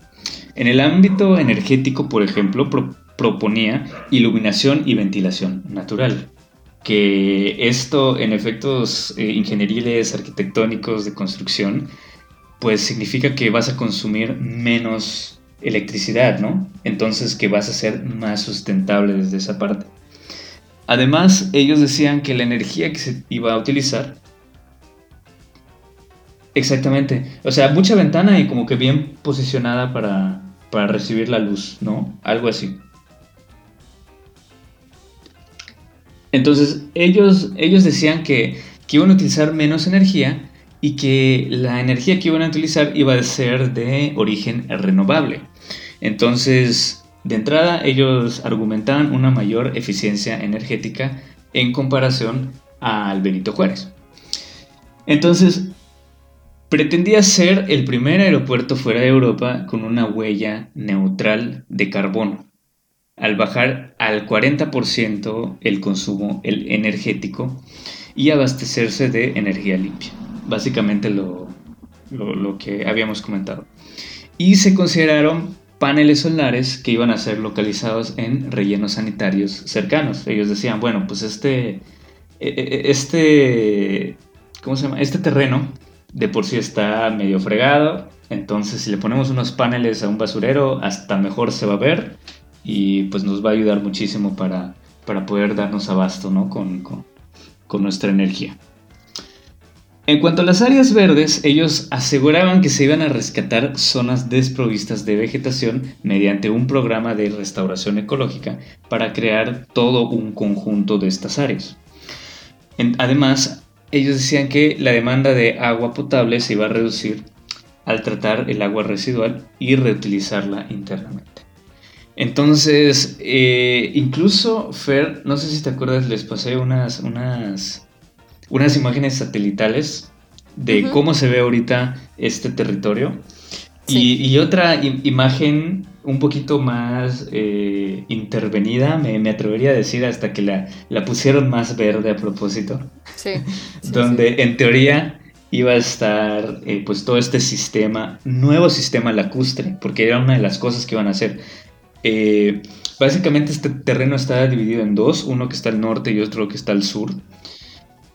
En el ámbito energético, por ejemplo, proponía iluminación y ventilación natural que esto en efectos eh, ingenieriles, arquitectónicos, de construcción, pues significa que vas a consumir menos electricidad, ¿no? Entonces que vas a ser más sustentable desde esa parte. Además, ellos decían que la energía que se iba a utilizar... Exactamente. O sea, mucha ventana y como que bien posicionada para, para recibir la luz, ¿no? Algo así. Entonces ellos, ellos decían que, iban a utilizar menos energía y que la energía que iban a utilizar iba a ser de origen renovable. Entonces, de entrada, ellos argumentaban una mayor eficiencia energética en comparación al Benito Juárez. Entonces, pretendía ser el primer aeropuerto fuera de Europa con una huella neutral de carbono al bajar al 40% el consumo energético y abastecerse de energía limpia. Básicamente lo, que habíamos comentado. Y se consideraron paneles solares que iban a ser localizados en rellenos sanitarios cercanos. Ellos decían, bueno, pues este, e, e, e, este, ¿cómo se llama? Este terreno de por sí está medio fregado, entonces si le ponemos unos paneles a un basurero, hasta mejor se va a ver y pues nos va a ayudar muchísimo para, para poder darnos abasto ¿no? con, con, nuestra energía. En cuanto a las áreas verdes, ellos aseguraban que se iban a rescatar zonas desprovistas de vegetación mediante un programa de restauración ecológica para crear todo un conjunto de estas áreas. además, ellos decían que la demanda de agua potable se iba a reducir al tratar el agua residual y reutilizarla internamente. Entonces, eh, incluso, Fer, no sé si te acuerdas, les pasé unas, unas, unas imágenes satelitales de cómo se ve ahorita este territorio. Y, otra imagen un poquito más eh, intervenida, me, atrevería a decir, hasta que la, la pusieron más verde a propósito. Sí. donde en teoría iba a estar eh, pues todo este sistema, nuevo sistema lacustre, porque era una de las cosas que iban a hacer. Eh, básicamente este terreno está dividido en dos, uno que está al norte y otro que está al sur.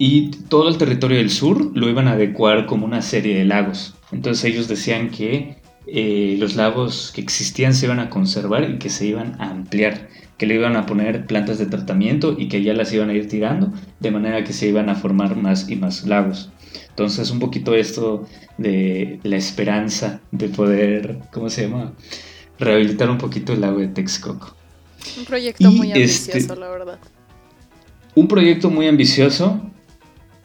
Y todo el territorio del sur lo iban a adecuar como una serie de lagos. Entonces ellos decían que eh, los lagos que existían se iban a conservar y que se iban a ampliar, que le iban a poner plantas de tratamiento y que ya las iban a ir tirando, de manera que se iban a formar más y más lagos. Entonces un poquito esto de la esperanza de poder, ¿cómo se llama? rehabilitar un poquito el lago de Texcoco. Un proyecto muy este, ambicioso, la verdad. Un proyecto muy ambicioso,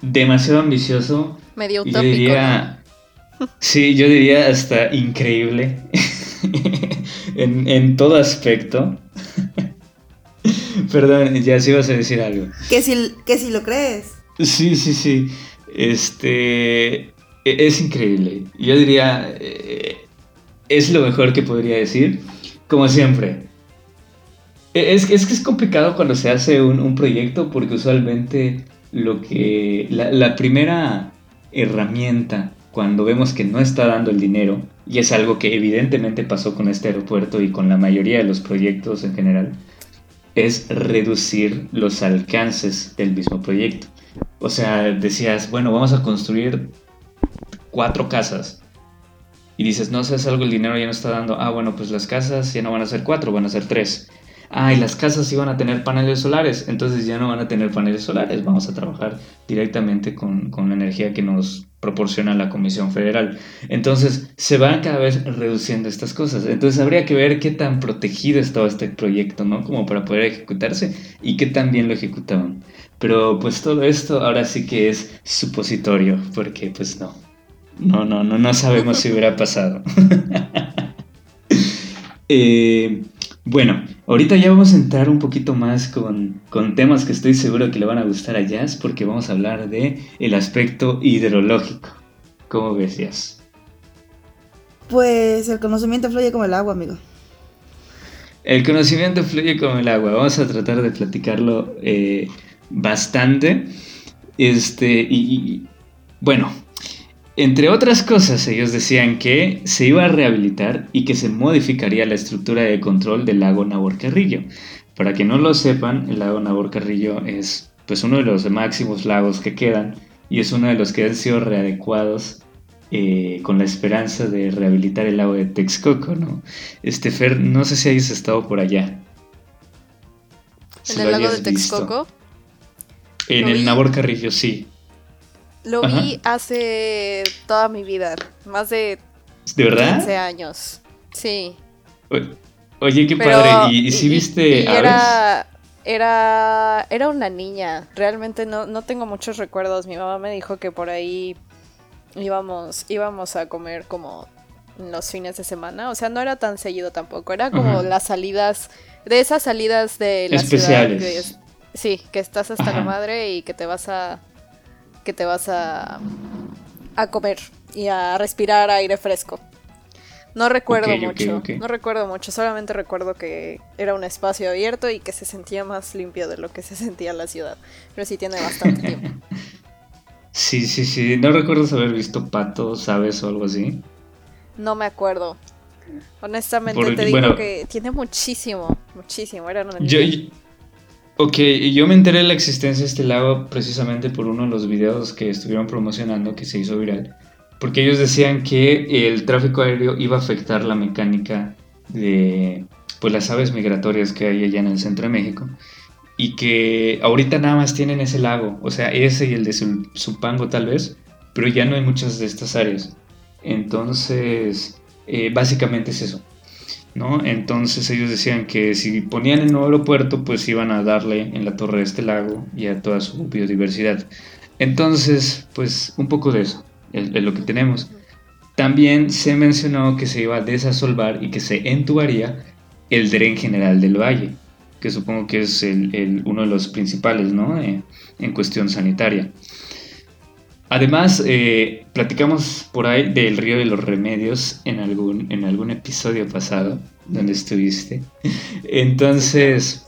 demasiado ambicioso. Medio utópico. Yo diría, sí, yo diría hasta increíble en, todo aspecto. Perdón, ya sí vas a decir algo. Que si, que si lo crees. Sí, sí, sí. Este. E, es increíble. Yo diría. Eh, es lo mejor que podría decir. Como siempre. E, es, es que es complicado cuando se hace un, proyecto porque usualmente lo que. La, primera herramienta cuando vemos que no está dando el dinero, y es algo que evidentemente pasó con este aeropuerto y con la mayoría de los proyectos en general, es reducir los alcances del mismo proyecto. O sea, decías, bueno, vamos a construir cuatro casas y dices, no sé, es algo, el dinero ya no está dando. Ah, bueno, pues las casas ya no van a ser cuatro, van a ser tres. Ah, las casas iban a tener paneles solares, entonces ya no van a tener paneles solares, vamos a trabajar directamente con, con la energía que nos proporciona la Comisión Federal. Entonces se van cada vez reduciendo estas cosas. Entonces habría que ver qué tan protegido estaba este proyecto, ¿no? Como para poder ejecutarse y qué tan bien lo ejecutaban. Pero pues todo esto ahora sí que es supositorio, porque pues no, no, no, no, no sabemos si hubiera pasado. Eh, bueno, ahorita ya vamos a entrar un poquito más con, temas que estoy seguro que le van a gustar a Jazz porque vamos a hablar de el aspecto hidrológico. ¿Cómo ves, Jazz? Pues el conocimiento fluye como el agua, amigo. El conocimiento fluye como el agua. Vamos a tratar de platicarlo eh, bastante. Este, y bueno, entre otras cosas, ellos decían que se iba a rehabilitar y que se modificaría la estructura de control del lago Nabor Carrillo. Para que no lo sepan, el lago Nabor Carrillo es pues uno de los máximos lagos que quedan y es uno de los que han sido readecuados eh, con la esperanza de rehabilitar el lago de Texcoco, ¿no? Este Fer, no sé si hayas estado por allá. ¿En el lago de Texcoco? En el Nabor Carrillo, sí. Lo vi hace toda mi vida, más de, ¿De verdad? 15 años. Sí. oye, qué padre. ¿Y, si viste Era, era, era una niña. Realmente no, no tengo muchos recuerdos. Mi mamá me dijo que por ahí íbamos, íbamos a comer como los fines de semana. O sea, no era tan seguido tampoco. Era como las salidas, de esas salidas de la Especiales. ciudad. sí, que estás hasta la madre y que te vas a que te vas a, a comer y a respirar aire fresco. No recuerdo mucho, no recuerdo mucho, solamente recuerdo que era un espacio abierto y que se sentía más limpio de lo que se sentía en la ciudad. Pero sí tiene bastante tiempo. Sí, sí, sí. ¿No recuerdas haber visto patos, sabes o algo así? No me acuerdo. Honestamente te digo que tiene muchísimo, muchísimo. Era yo, Ok, yo me enteré de la existencia de este lago precisamente por uno de los videos que estuvieron promocionando que se hizo viral. Porque ellos decían que el tráfico aéreo iba a afectar la mecánica de pues, las aves migratorias que hay allá en el centro de México. Y que ahorita nada más tienen ese lago, o sea, ese y el de Zumpango tal vez, pero ya no hay muchas de estas áreas. Entonces, eh, básicamente es eso. ¿No? Entonces ellos decían que si ponían el nuevo aeropuerto, pues iban a darle en la torre de este lago y a toda su biodiversidad. Entonces, pues un poco de eso es, lo que tenemos. También se mencionó que se iba a desasolvar y que se entubaría el dren general del valle, que supongo que es el, uno de los principales, ¿no? Eh, en cuestión sanitaria. Además, eh, platicamos por ahí del río de los remedios en algún, en algún episodio pasado donde estuviste. Entonces,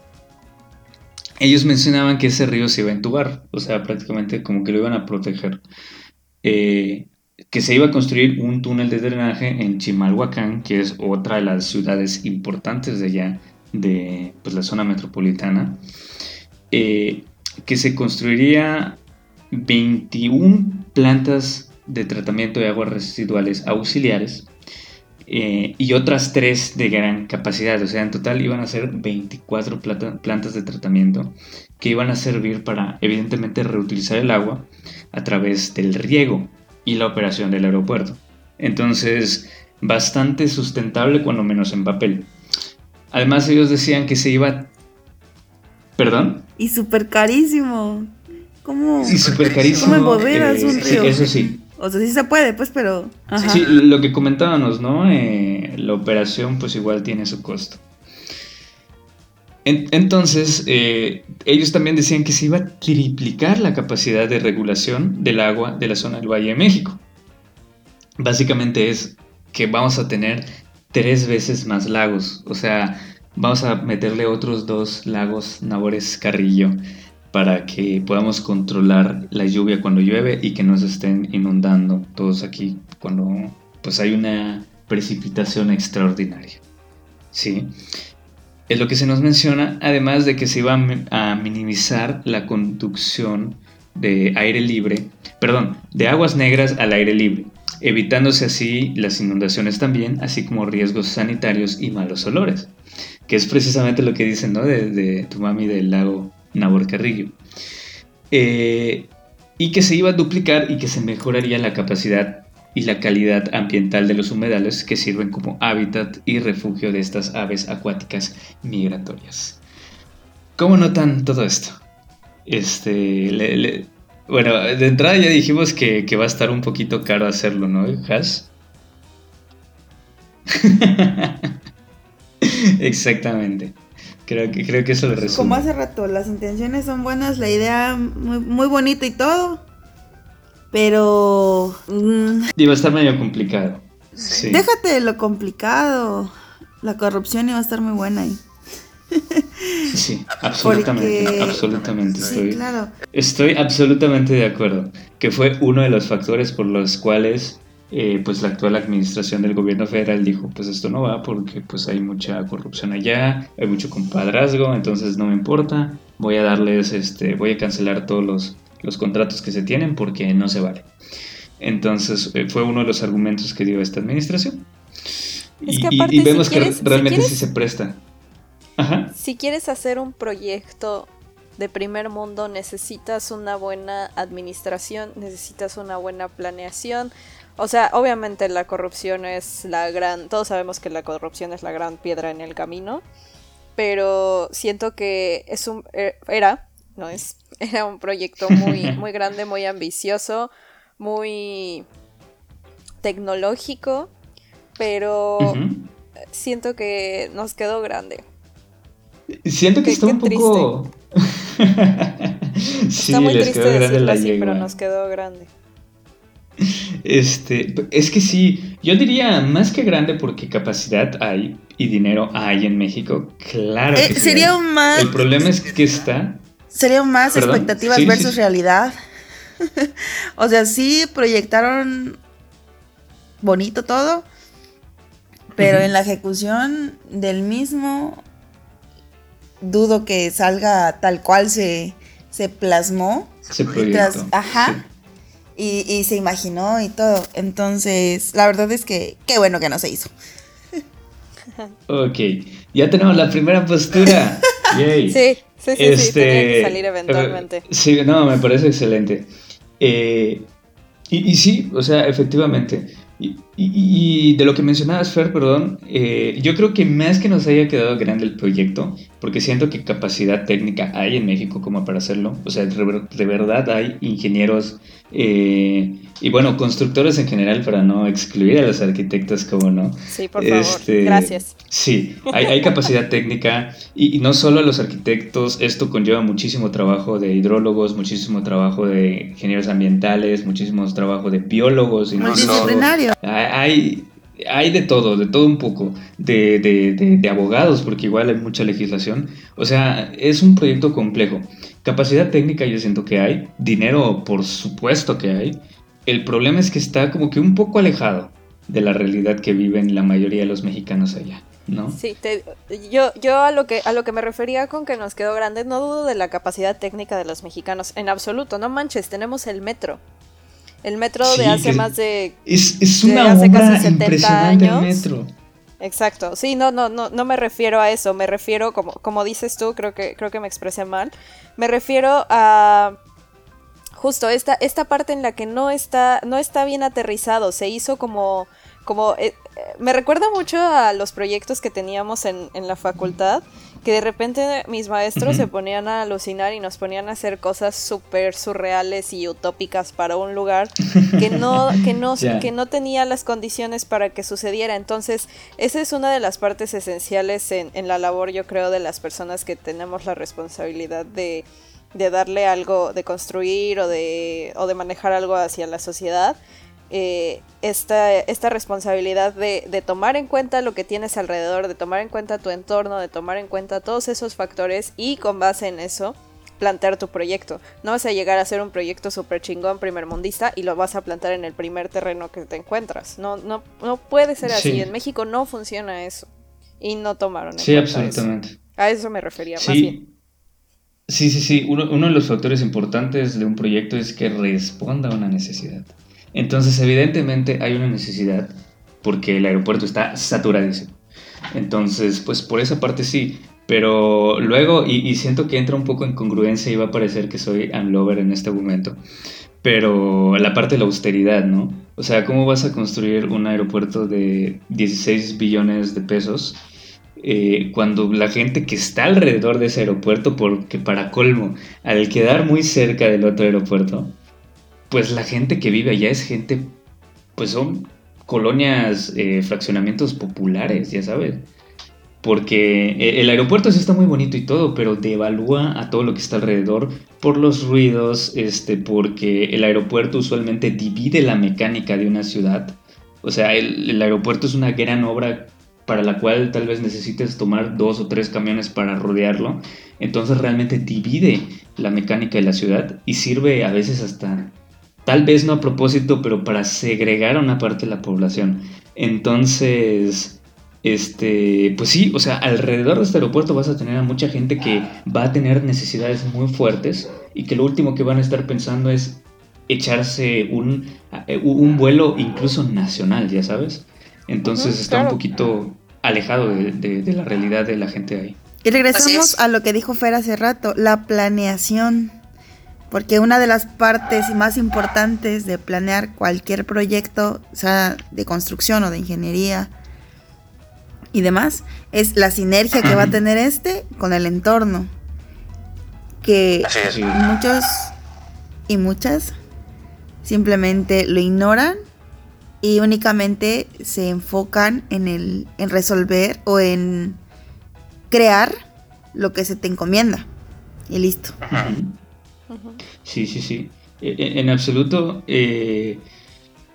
ellos mencionaban que ese río se iba a entubar, o sea, prácticamente como que lo iban a proteger. Eh, que se iba a construir un túnel de drenaje en Chimalhuacán, que es otra de las ciudades importantes de allá, de pues, la zona metropolitana, eh, que se construiría 21 plantas de tratamiento de aguas residuales auxiliares eh, y otras 3 de gran capacidad. O sea, en total iban a ser 24 plantas de tratamiento que iban a servir para, evidentemente, reutilizar el agua a través del riego y la operación del aeropuerto. Entonces, bastante sustentable, cuando menos en papel. Además, ellos decían que se iba... ¿Perdón? Y súper carísimo. ¿Cómo? Sí, súper carísimo. ¿Cómo emboderas un río? eso sí. O sea, sí se puede, pues, pero... Sí, lo que comentábamos, ¿no? Eh, la operación, pues, igual tiene su costo. entonces, eh, ellos también decían que se iba a triplicar la capacidad de regulación del agua de la zona del Valle de México. Básicamente es que vamos a tener tres veces más lagos. O sea, vamos a meterle otros dos lagos Nabores Carrillo para que podamos controlar la lluvia cuando llueve y que no se estén inundando todos aquí cuando pues hay una precipitación extraordinaria. ¿Sí? Es lo que se nos menciona, además de que se iba a minimizar la conducción de aire libre, perdón, de aguas negras al aire libre. evitándose así las inundaciones también, así como riesgos sanitarios y malos olores, que es precisamente lo que dicen ¿no? de, tu mami del lago Nabor Carrillo. Eh, y que se iba a duplicar y que se mejoraría la capacidad y la calidad ambiental de los humedales que sirven como hábitat y refugio de estas aves acuáticas migratorias. ¿Cómo notan todo esto? Este, bueno, de entrada ya dijimos que, va a estar un poquito caro hacerlo, ¿no, Has? Exactamente. Creo que, creo que eso lo resume. Como hace rato, las intenciones son buenas, la idea muy, muy bonita y todo. Pero. Mmm, iba a estar medio complicado. Sí. Déjate de lo complicado. La corrupción iba a estar muy buena ahí. Sí, absolutamente, absolutamente. estoy, claro. estoy absolutamente de acuerdo. Que fue uno de los factores por los cuales eh, pues la actual administración del gobierno federal dijo pues esto no va porque pues hay mucha corrupción allá, hay mucho compadrazgo, entonces no me importa, voy a darles, este, voy a cancelar todos los, los contratos que se tienen porque no se vale. Entonces eh, fue uno de los argumentos que dio esta administración. y, vemos que realmente sí se presta. Si quieres hacer un proyecto de primer mundo necesitas una buena administración, necesitas una buena planeación. O sea, obviamente la corrupción es la gran, todos sabemos que la corrupción es la gran piedra en el camino, pero siento que es un er, era, no es, era un proyecto muy muy grande, muy ambicioso, muy tecnológico, pero siento que nos quedó grande. Siento que está un poco. está muy triste decirlo así, pero nos quedó grande. Este, es que sí, yo diría más que grande porque capacidad hay y dinero hay en México. Claro eh, que sí Sería un más. El problema es que está. Sería un más expectativas versus realidad. o sea, sí proyectaron bonito todo, pero en la ejecución del mismo dudo que salga tal cual se, se plasmó. Se ajá. Y, se imaginó y todo. Entonces, la verdad es que qué bueno que no se hizo. ok, ya tenemos la primera postura. Sí, sí, sí, sí, este, que salir eventualmente. Eh, sí, no, me parece excelente. Eh, y, y, sí, o sea, efectivamente, y, de lo que mencionabas, Fer, perdón, eh, yo creo que más que nos haya quedado grande el proyecto, porque siento que capacidad técnica hay en México como para hacerlo, o sea, de verdad hay ingenieros eh, y bueno, constructores en general para no excluir a los arquitectos como no. Sí, por favor, este, gracias. Sí, hay, hay capacidad técnica y, no solo a los arquitectos, esto conlleva muchísimo trabajo de hidrólogos, muchísimo trabajo de ingenieros ambientales, muchísimo trabajo de biólogos. Y hay, hay de todo, de todo un poco, de, de, abogados, porque igual hay mucha legislación. O sea, es un proyecto complejo. Capacidad técnica yo siento que hay, dinero por supuesto que hay. El problema es que está como que un poco alejado de la realidad que viven la mayoría de los mexicanos allá. ¿No? Sí, yo, yo a lo que a lo que me refería con que nos quedó grande, no dudo de la capacidad técnica de los mexicanos, en absoluto, no manches, tenemos el metro. El metro de hace más de. Es, una hace casi 70 años. metro. Exacto. Sí, no, no, no, no me refiero a eso. Me refiero, como, como dices tú, creo que, creo que me expresé mal. Me refiero a justo esta, esta parte en la que no está, no está bien aterrizado. Se hizo como. como eh, eh, me recuerda mucho a los proyectos que teníamos en, en la facultad que de repente mis maestros se ponían a alucinar y nos ponían a hacer cosas súper surreales y utópicas para un lugar que no, que no, que no tenía las condiciones para que sucediera. Entonces, esa es una de las partes esenciales en, en la labor, yo creo, de las personas que tenemos la responsabilidad de, de darle algo, de construir o de, o de manejar algo hacia la sociedad eh, esta, esta, responsabilidad de, de, tomar en cuenta lo que tienes alrededor, de tomar en cuenta tu entorno, de tomar en cuenta todos esos factores y con base en eso plantear tu proyecto. No vas a llegar a hacer un proyecto súper chingón primer mundista y lo vas a plantar en el primer terreno que te encuentras. No, no, no puede ser así. En México no funciona eso. Y no tomaron en Sí, absolutamente. A eso me refería más bien. Sí, sí, sí. Uno, de los factores importantes de un proyecto es que responda a una necesidad. Entonces, evidentemente hay una necesidad porque el aeropuerto está saturadísimo. Entonces, pues por esa parte sí. Pero luego, y, siento que entra un poco en congruencia y va a parecer que soy unlover en este momento. Pero la parte de la austeridad, ¿no? O sea, ¿cómo vas a construir un aeropuerto de 16 billones de pesos eh, cuando la gente que está alrededor de ese aeropuerto, porque para colmo, al quedar muy cerca del otro aeropuerto, pues la gente que vive allá es gente, pues son colonias, eh, fraccionamientos populares, ya sabes. Porque eh, el aeropuerto sí está muy bonito y todo, pero devalúa a todo lo que está alrededor por los ruidos, este, porque el aeropuerto usualmente divide la mecánica de una ciudad. O sea, el, aeropuerto es una gran obra para la cual tal vez necesites tomar dos o tres camiones para rodearlo. Entonces realmente divide la mecánica de la ciudad y sirve a veces hasta, tal vez no a propósito, pero para segregar a una parte de la población. Entonces este, pues sí, o sea, alrededor de este aeropuerto vas a tener a mucha gente que va a tener necesidades muy fuertes y que lo último que van a estar pensando es echarse un, eh, un vuelo incluso nacional, ya sabes. Entonces está un poquito alejado de, la realidad de la gente ahí. Y regresamos a lo que dijo Fer hace rato, la planeación. Porque una de las partes más importantes de planear cualquier proyecto, sea de construcción o de ingeniería, y demás, es la sinergia que va a tener este con el entorno. Que muchos y muchas simplemente lo ignoran y únicamente se enfocan en el en resolver o en crear lo que se te encomienda y listo. Sí, sí, sí. E, e, en, absoluto. Eh,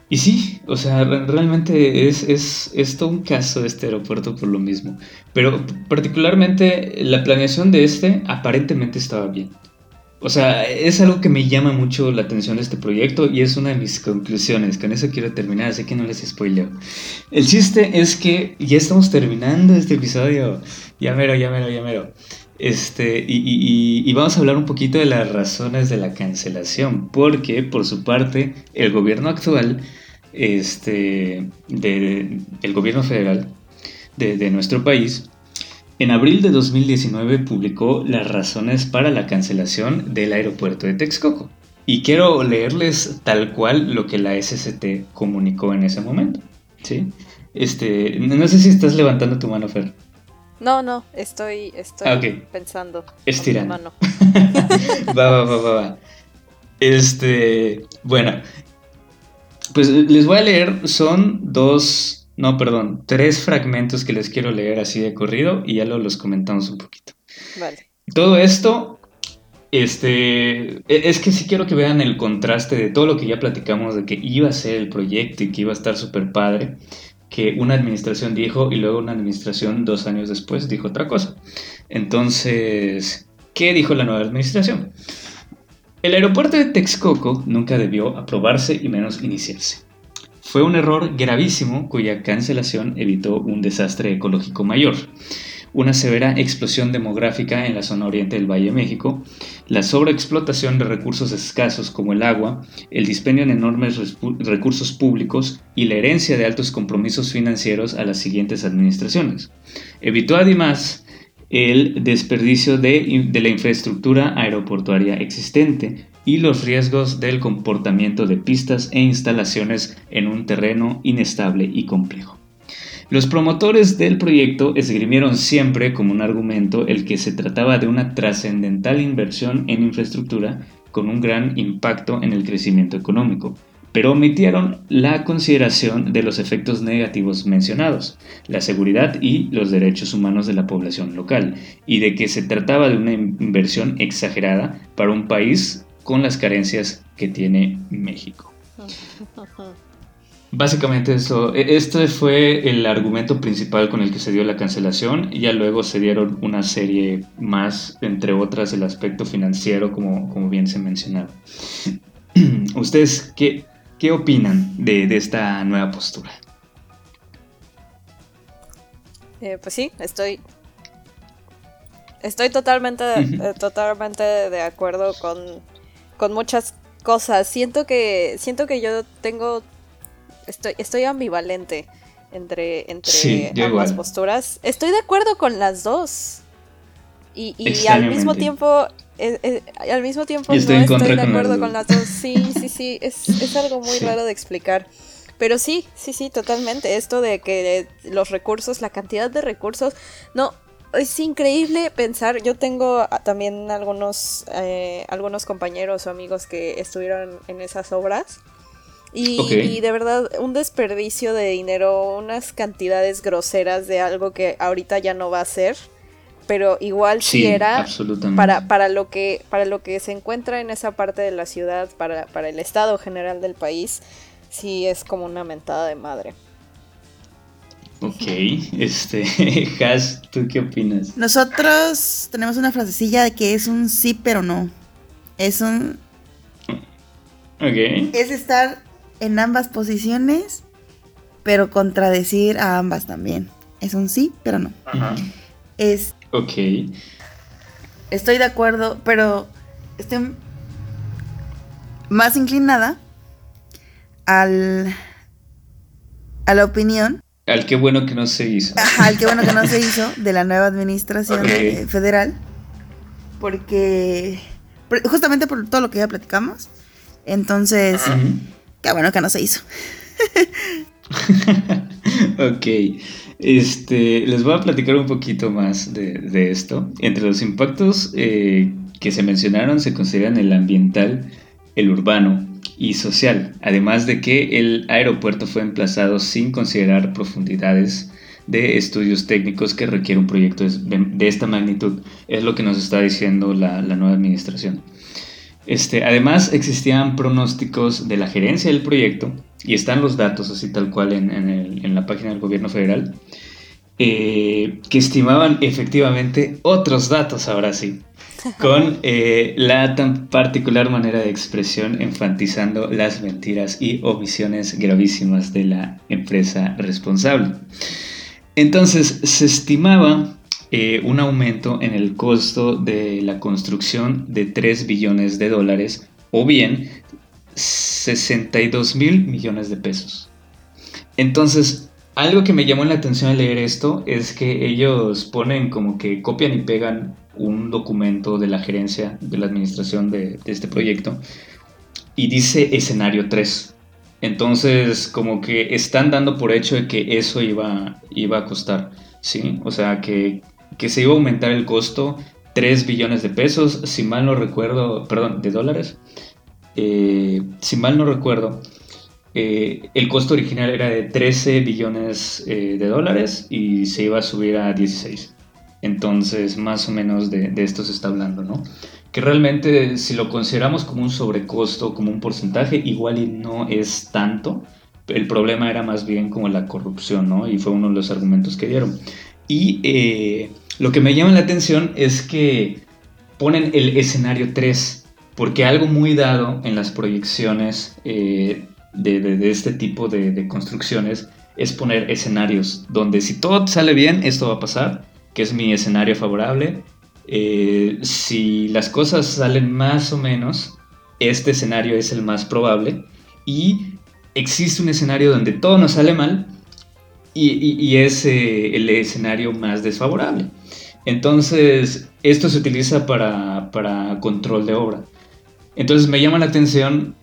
y sí, o sea, realmente es, es, todo un caso de este aeropuerto por lo mismo. Pero particularmente la planeación de este aparentemente estaba bien. O sea, es algo que me llama mucho la atención de este proyecto y es una de mis conclusiones. Con eso quiero terminar, así que no les spoileo. El chiste es que ya estamos terminando este episodio. Ya mero, ya mero, ya mero. Este, y, y, vamos a hablar un poquito de las razones de la cancelación, porque por su parte el gobierno actual este, de, del gobierno federal de, nuestro país, en abril de 2019 publicó las razones para la cancelación del aeropuerto de Texcoco. Y quiero leerles tal cual lo que la SCT comunicó en ese momento. ¿sí? Este, no sé si estás levantando tu mano, Fer. No, no, estoy, estoy ah, pensando. Estirando. va, va, va, va, va. Este, bueno, pues les voy a leer, son dos, no, perdón, tres fragmentos que les quiero leer así de corrido y ya lo, los comentamos un poquito. Vale. Todo esto, este, e, es que sí quiero que vean el contraste de todo lo que ya platicamos de que iba a ser el proyecto y que iba a estar súper padre, que una administración dijo y luego una administración dos años después dijo otra cosa. Entonces, ¿qué dijo la nueva administración? El aeropuerto de Texcoco nunca debió aprobarse y menos iniciarse. Fue un error gravísimo cuya cancelación evitó un desastre ecológico mayor, una severa explosión demográfica en la zona oriente del Valle de México, la sobreexplotación de recursos escasos como el agua, el dispendio en enormes recursos públicos y la herencia de altos compromisos financieros a las siguientes administraciones. Evitó además el desperdicio de, la infraestructura aeroportuaria existente y los riesgos del comportamiento de pistas e instalaciones en un terreno inestable y complejo. Los promotores del proyecto esgrimieron siempre como un argumento el que se trataba de una trascendental inversión en infraestructura con un gran impacto en el crecimiento económico, pero omitieron la consideración de los efectos negativos mencionados, la seguridad y los derechos humanos de la población local, y de que se trataba de una inversión exagerada para un país con las carencias que tiene México. Básicamente eso, e, este fue el argumento principal con el que se dio la cancelación, y ya luego se dieron una serie más, entre otras el aspecto financiero, como, como bien se mencionaba. ¿Ustedes qué, ¿Qué opinan de, esta nueva postura? Eh, pues sí, estoy. Estoy totalmente, eh, totalmente de acuerdo con, muchas cosas. Siento que, siento que yo tengo, estoy, estoy ambivalente entre, entre ambas posturas. Estoy de acuerdo con las dos. Y, y al mismo tiempo, eh, eh, al mismo tiempo no estoy de acuerdo con, las dos. Sí, sí, sí, es, es algo muy raro de explicar. Pero sí, sí, sí, totalmente. Esto de que los recursos, la cantidad de recursos, no, es increíble pensar. Yo tengo también algunos, eh, algunos compañeros o amigos que estuvieron en esas obras. Y, de verdad, un desperdicio de dinero, unas cantidades groseras de algo que ahorita ya no va a ser. Pero igual sí, era para, para, lo que, para lo que se encuentra en esa parte de la ciudad, para, para el estado general del país, sí es como una mentada de madre. Ok, este, Has, ¿tú qué opinas? Nosotros tenemos una frasecilla de que es un sí pero no. Es un... Ok. Es estar en ambas posiciones, pero contradecir a ambas también. Es un sí pero no. Ajá. Es... Ok. Estoy de acuerdo, pero estoy más inclinada al, a la opinión. Al qué bueno que no se hizo. al qué bueno que no se hizo de la nueva administración federal. Porque, justamente por todo lo que ya platicamos. Entonces, qué bueno que no se hizo. ok. Este, les voy a platicar un poquito más de, esto. Entre los impactos eh, que se mencionaron se consideran el ambiental, el urbano, y social, además de que el aeropuerto fue emplazado sin considerar profundidades de estudios técnicos que requiere un proyecto de, esta magnitud, es lo que nos está diciendo la, nueva administración. Este, además, existían pronósticos de la gerencia del proyecto, y están los datos así tal cual en, la página del gobierno federal, eh, que estimaban efectivamente otros datos ahora sí, con eh, la tan particular manera de expresión enfatizando las mentiras y omisiones gravísimas de la empresa responsable. Entonces se estimaba eh, un aumento en el costo de la construcción de 3 billones de dólares o bien 62 mil millones de pesos. Entonces, algo que me llamó la atención al leer esto es que ellos ponen como que copian y pegan un documento de la gerencia de la administración de, este proyecto y dice escenario 3. Entonces, como que están dando por hecho de que eso iba, iba a costar, ¿sí? O sea, que, se iba a aumentar el costo 3 billones de pesos, si mal no recuerdo, perdón, de dólares. Eh, si mal no recuerdo, eh, el costo original era de 13 billones eh, de dólares y se iba a subir a 16. Entonces, más o menos de, esto se está hablando, ¿no? Que realmente, si lo consideramos como un sobrecosto, como un porcentaje, igual y no es tanto. El problema era más bien como la corrupción, ¿no? Y fue uno de los argumentos que dieron. Y lo que me llama la atención es que ponen el escenario 3, porque algo muy dado en las proyecciones eh, de, este tipo de, construcciones es poner escenarios donde si todo sale bien, esto va a pasar que es mi escenario favorable. Eh, si las cosas salen más o menos, este escenario es el más probable. Y existe un escenario donde todo nos sale mal y, es eh, el escenario más desfavorable. Entonces, esto se utiliza para control de obra. Entonces me llama la atención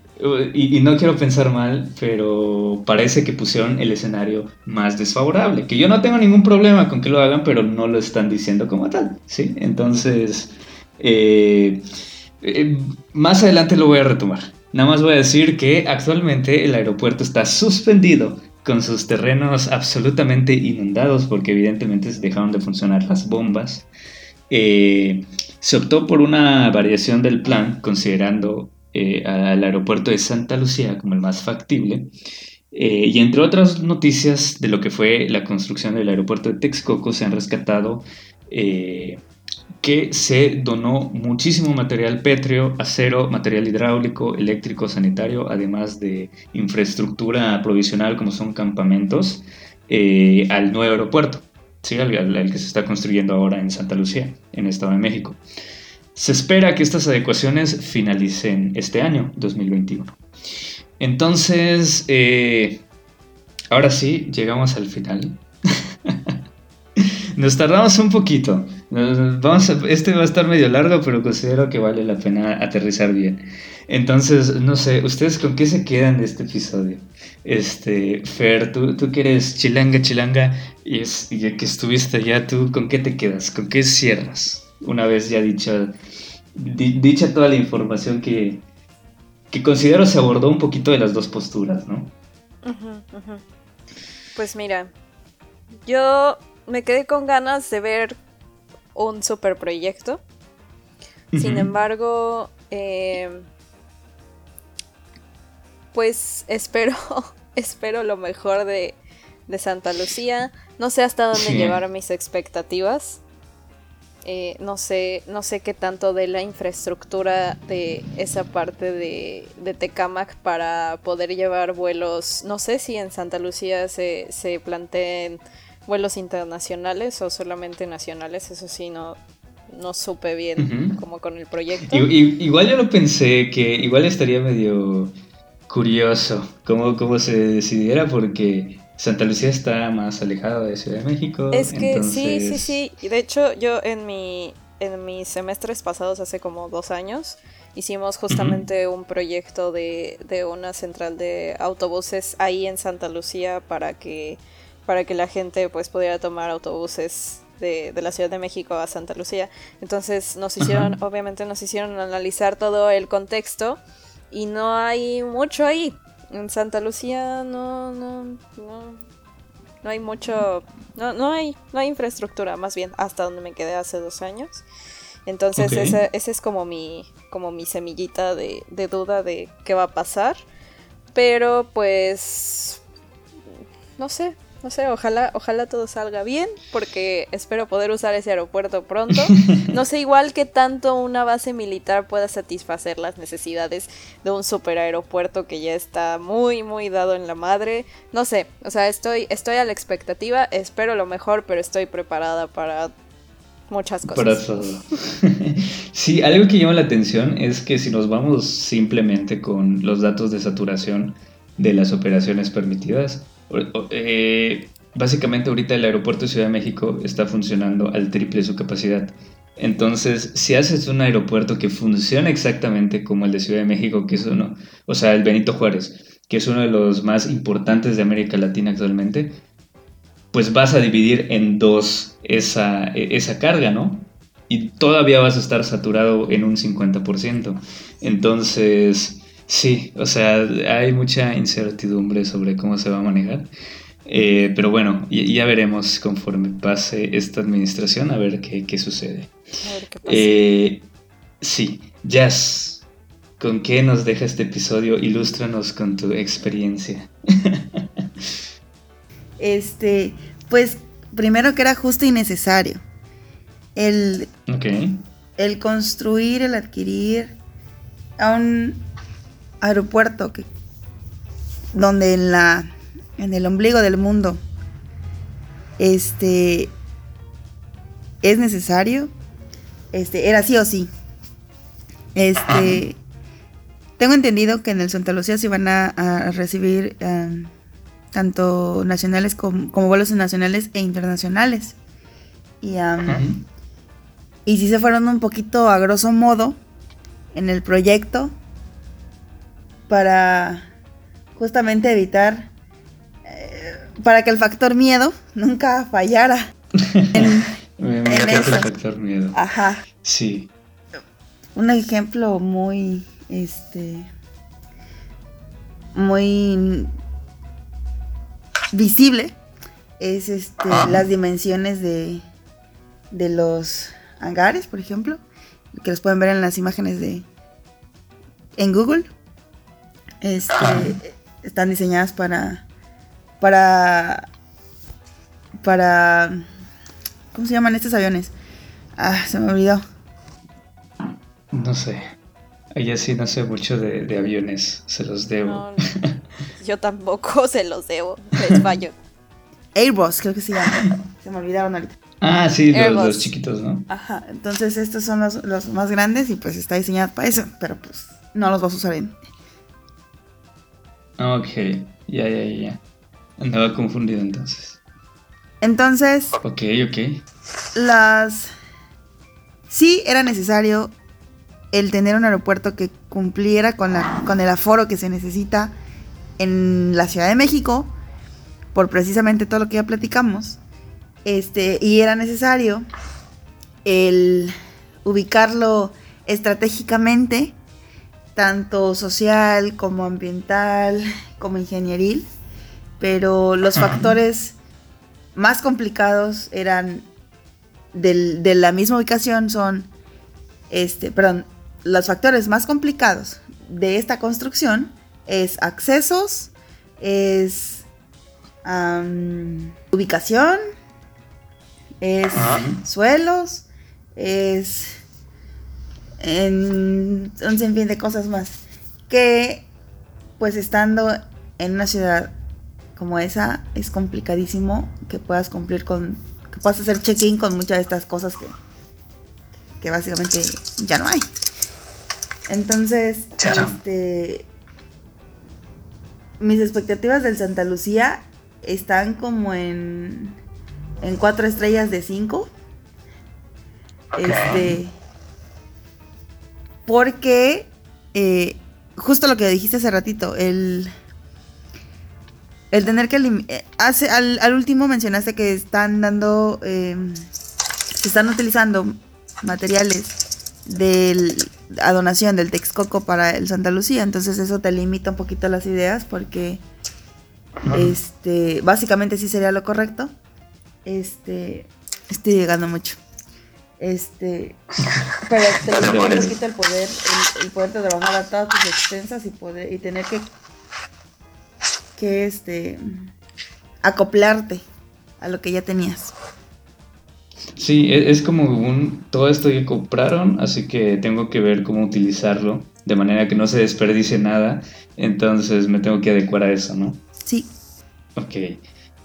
y, no quiero pensar mal, pero parece que pusieron el escenario más desfavorable. Que yo no tengo ningún problema con que lo hagan, pero no lo están diciendo como tal, ¿sí? Entonces, eh, eh, más adelante lo voy a retomar. Nada más voy a decir que actualmente el aeropuerto está suspendido con sus terrenos absolutamente inundados porque evidentemente se dejaron de funcionar las bombas. Eh, se optó por una variación del plan considerando eh, al aeropuerto de Santa Lucía como el más factible. Eh, y entre otras noticias de lo que fue la construcción del aeropuerto de Texcoco, se han rescatado eh, que se donó muchísimo material pétreo, acero, material hidráulico, eléctrico, sanitario, además de infraestructura provisional como son campamentos, al nuevo aeropuerto, ¿sí? al, que se está construyendo ahora en Santa Lucía, en Estado de México. se espera que estas adecuaciones finalicen este año, 2021. Entonces, eh, ahora sí, llegamos al final. Nos tardamos un poquito. Vamos este va a estar medio largo, pero considero que vale la pena aterrizar bien. Entonces, no sé, ¿ustedes con qué se quedan de este episodio? Este, Fer, tú, tú que chilanga, chilanga, y, es, que estuviste allá, ¿tú con qué te quedas? ¿Con qué cierras? Una vez ya dicha, dicha toda la información que, que considero se abordó un poquito de las dos posturas, ¿no? Pues mira, yo me quedé con ganas de ver un super proyecto. Sin embargo, em, pues espero, espero lo mejor de, Santa Lucía. No sé hasta dónde llevar mis expectativas. Eh, no sé, no sé qué tanto de la infraestructura de esa parte de, de Tecamac para poder llevar vuelos. No sé si en Santa Lucía se, se planteen vuelos internacionales o solamente nacionales, eso sí, no, no supe bien como con el proyecto. igual yo lo pensé que igual estaría medio curioso cómo, cómo se decidiera porque Santa Lucía está más alejada de Ciudad de México. Es que sí, sí, sí. De hecho, yo en mi en mis semestres pasados, hace como dos años, hicimos justamente un proyecto de, de una central de autobuses ahí en Santa Lucía para que para que la gente pues pudiera tomar autobuses de, la Ciudad de México a Santa Lucía. Entonces nos hicieron, obviamente nos hicieron analizar todo el contexto y no hay mucho ahí. En Santa Lucía no, no, no, no hay mucho, no, no hay, no hay infraestructura, más bien, hasta donde me quedé hace dos años. Entonces ese, ese, es como mi, como mi semillita de, de duda de qué va a pasar. Pero pues, no sé, no sé, ojalá, ojalá todo salga bien, porque espero poder usar ese aeropuerto pronto. No sé igual que tanto una base militar pueda satisfacer las necesidades de un super aeropuerto que ya está muy, muy dado en la madre. No sé, o sea, estoy, estoy a la expectativa, espero lo mejor, pero estoy preparada para muchas cosas. Para todo. sí, algo que llama la atención es que si nos vamos simplemente con los datos de saturación de las operaciones permitidas, eh, básicamente ahorita el aeropuerto de Ciudad de México está funcionando al triple de su capacidad. Entonces, si haces un aeropuerto que funciona exactamente como el de Ciudad de México, que es uno, o sea, el Benito Juárez, que es uno de los más importantes de América Latina actualmente, pues vas a dividir en dos esa, esa carga, ¿no? Y todavía vas a estar saturado en un 50%. Entonces, Sí, o sea, hay mucha incertidumbre sobre cómo se va a manejar. Eh, pero bueno, ya, veremos conforme pase esta administración a ver qué, sucede. A ver qué pasa. Eh, sí, Jazz, ¿con qué nos deja este episodio? Ilústranos con tu experiencia. este, pues primero que era justo y necesario. El, el construir, el adquirir a un aeropuerto que, donde en la en el ombligo del mundo este es necesario este era sí o sí. Este tengo entendido que en el Santa Lucía se van a, recibir um, tanto nacionales como, vuelos nacionales e internacionales. Y um, y si se fueron un poquito a grosso modo en el proyecto para justamente evitar, eh, para que el factor miedo nunca fallara. en, Me el factor miedo. Ajá. Sí. Un ejemplo muy, este, muy visible es este, las dimensiones de, de los hangares, por ejemplo, que los pueden ver en las imágenes de en Google. Este, están diseñadas para. Para. Para. ¿Cómo se llaman estos aviones? Ah, se me olvidó. No sé. Ella sí no sé mucho de, aviones. Se los debo. yo tampoco se los debo. Les fallo. Airbus, creo que se llama. Se me olvidaron ahorita. Ah, sí, los, chiquitos, ¿no? Ajá, entonces estos son los, los, más grandes y pues está diseñado para eso, pero pues no los vas a usar en... Ok, ya, ya, ya. Andaba confundido entonces. Entonces... Ok, ok. Las... Sí era necesario el tener un aeropuerto que cumpliera con, la, con el aforo que se necesita en la Ciudad de México, por precisamente todo lo que ya platicamos. Este, y era necesario el ubicarlo estratégicamente, tanto social como ambiental, como ingenieril, pero los factores más complicados eran de la misma ubicación son, este, perdón, los factores más complicados de esta construcción es accesos, es ubicación, es suelos, es en un sinfín de cosas más. Que pues estando en una ciudad como esa es complicadísimo que puedas cumplir con, que puedas hacer check-in con muchas de estas cosas que, que básicamente ya no hay. Entonces, este, mis expectativas del Santa Lucía están como en, en cuatro estrellas de cinco. Este, porque, eh, justo lo que dijiste hace ratito, el, el tener que... Eh, hace, al, al, último mencionaste que están dando... Eh, se están utilizando materiales del, a donación del Texcoco para el Santa Lucía. Entonces eso te limita un poquito las ideas porque este básicamente sí sería lo correcto. Este estoy llegando mucho. Este pero te lo quita el poder, el, poder de trabajar a todas tus extensas y poder y tener que que este acoplarte a lo que ya tenías. Sí, e, es como un todo esto que compraron, así que tengo que ver cómo utilizarlo de manera que no se desperdicie nada, entonces me tengo que adecuar a eso, ¿no? Sí. Ok.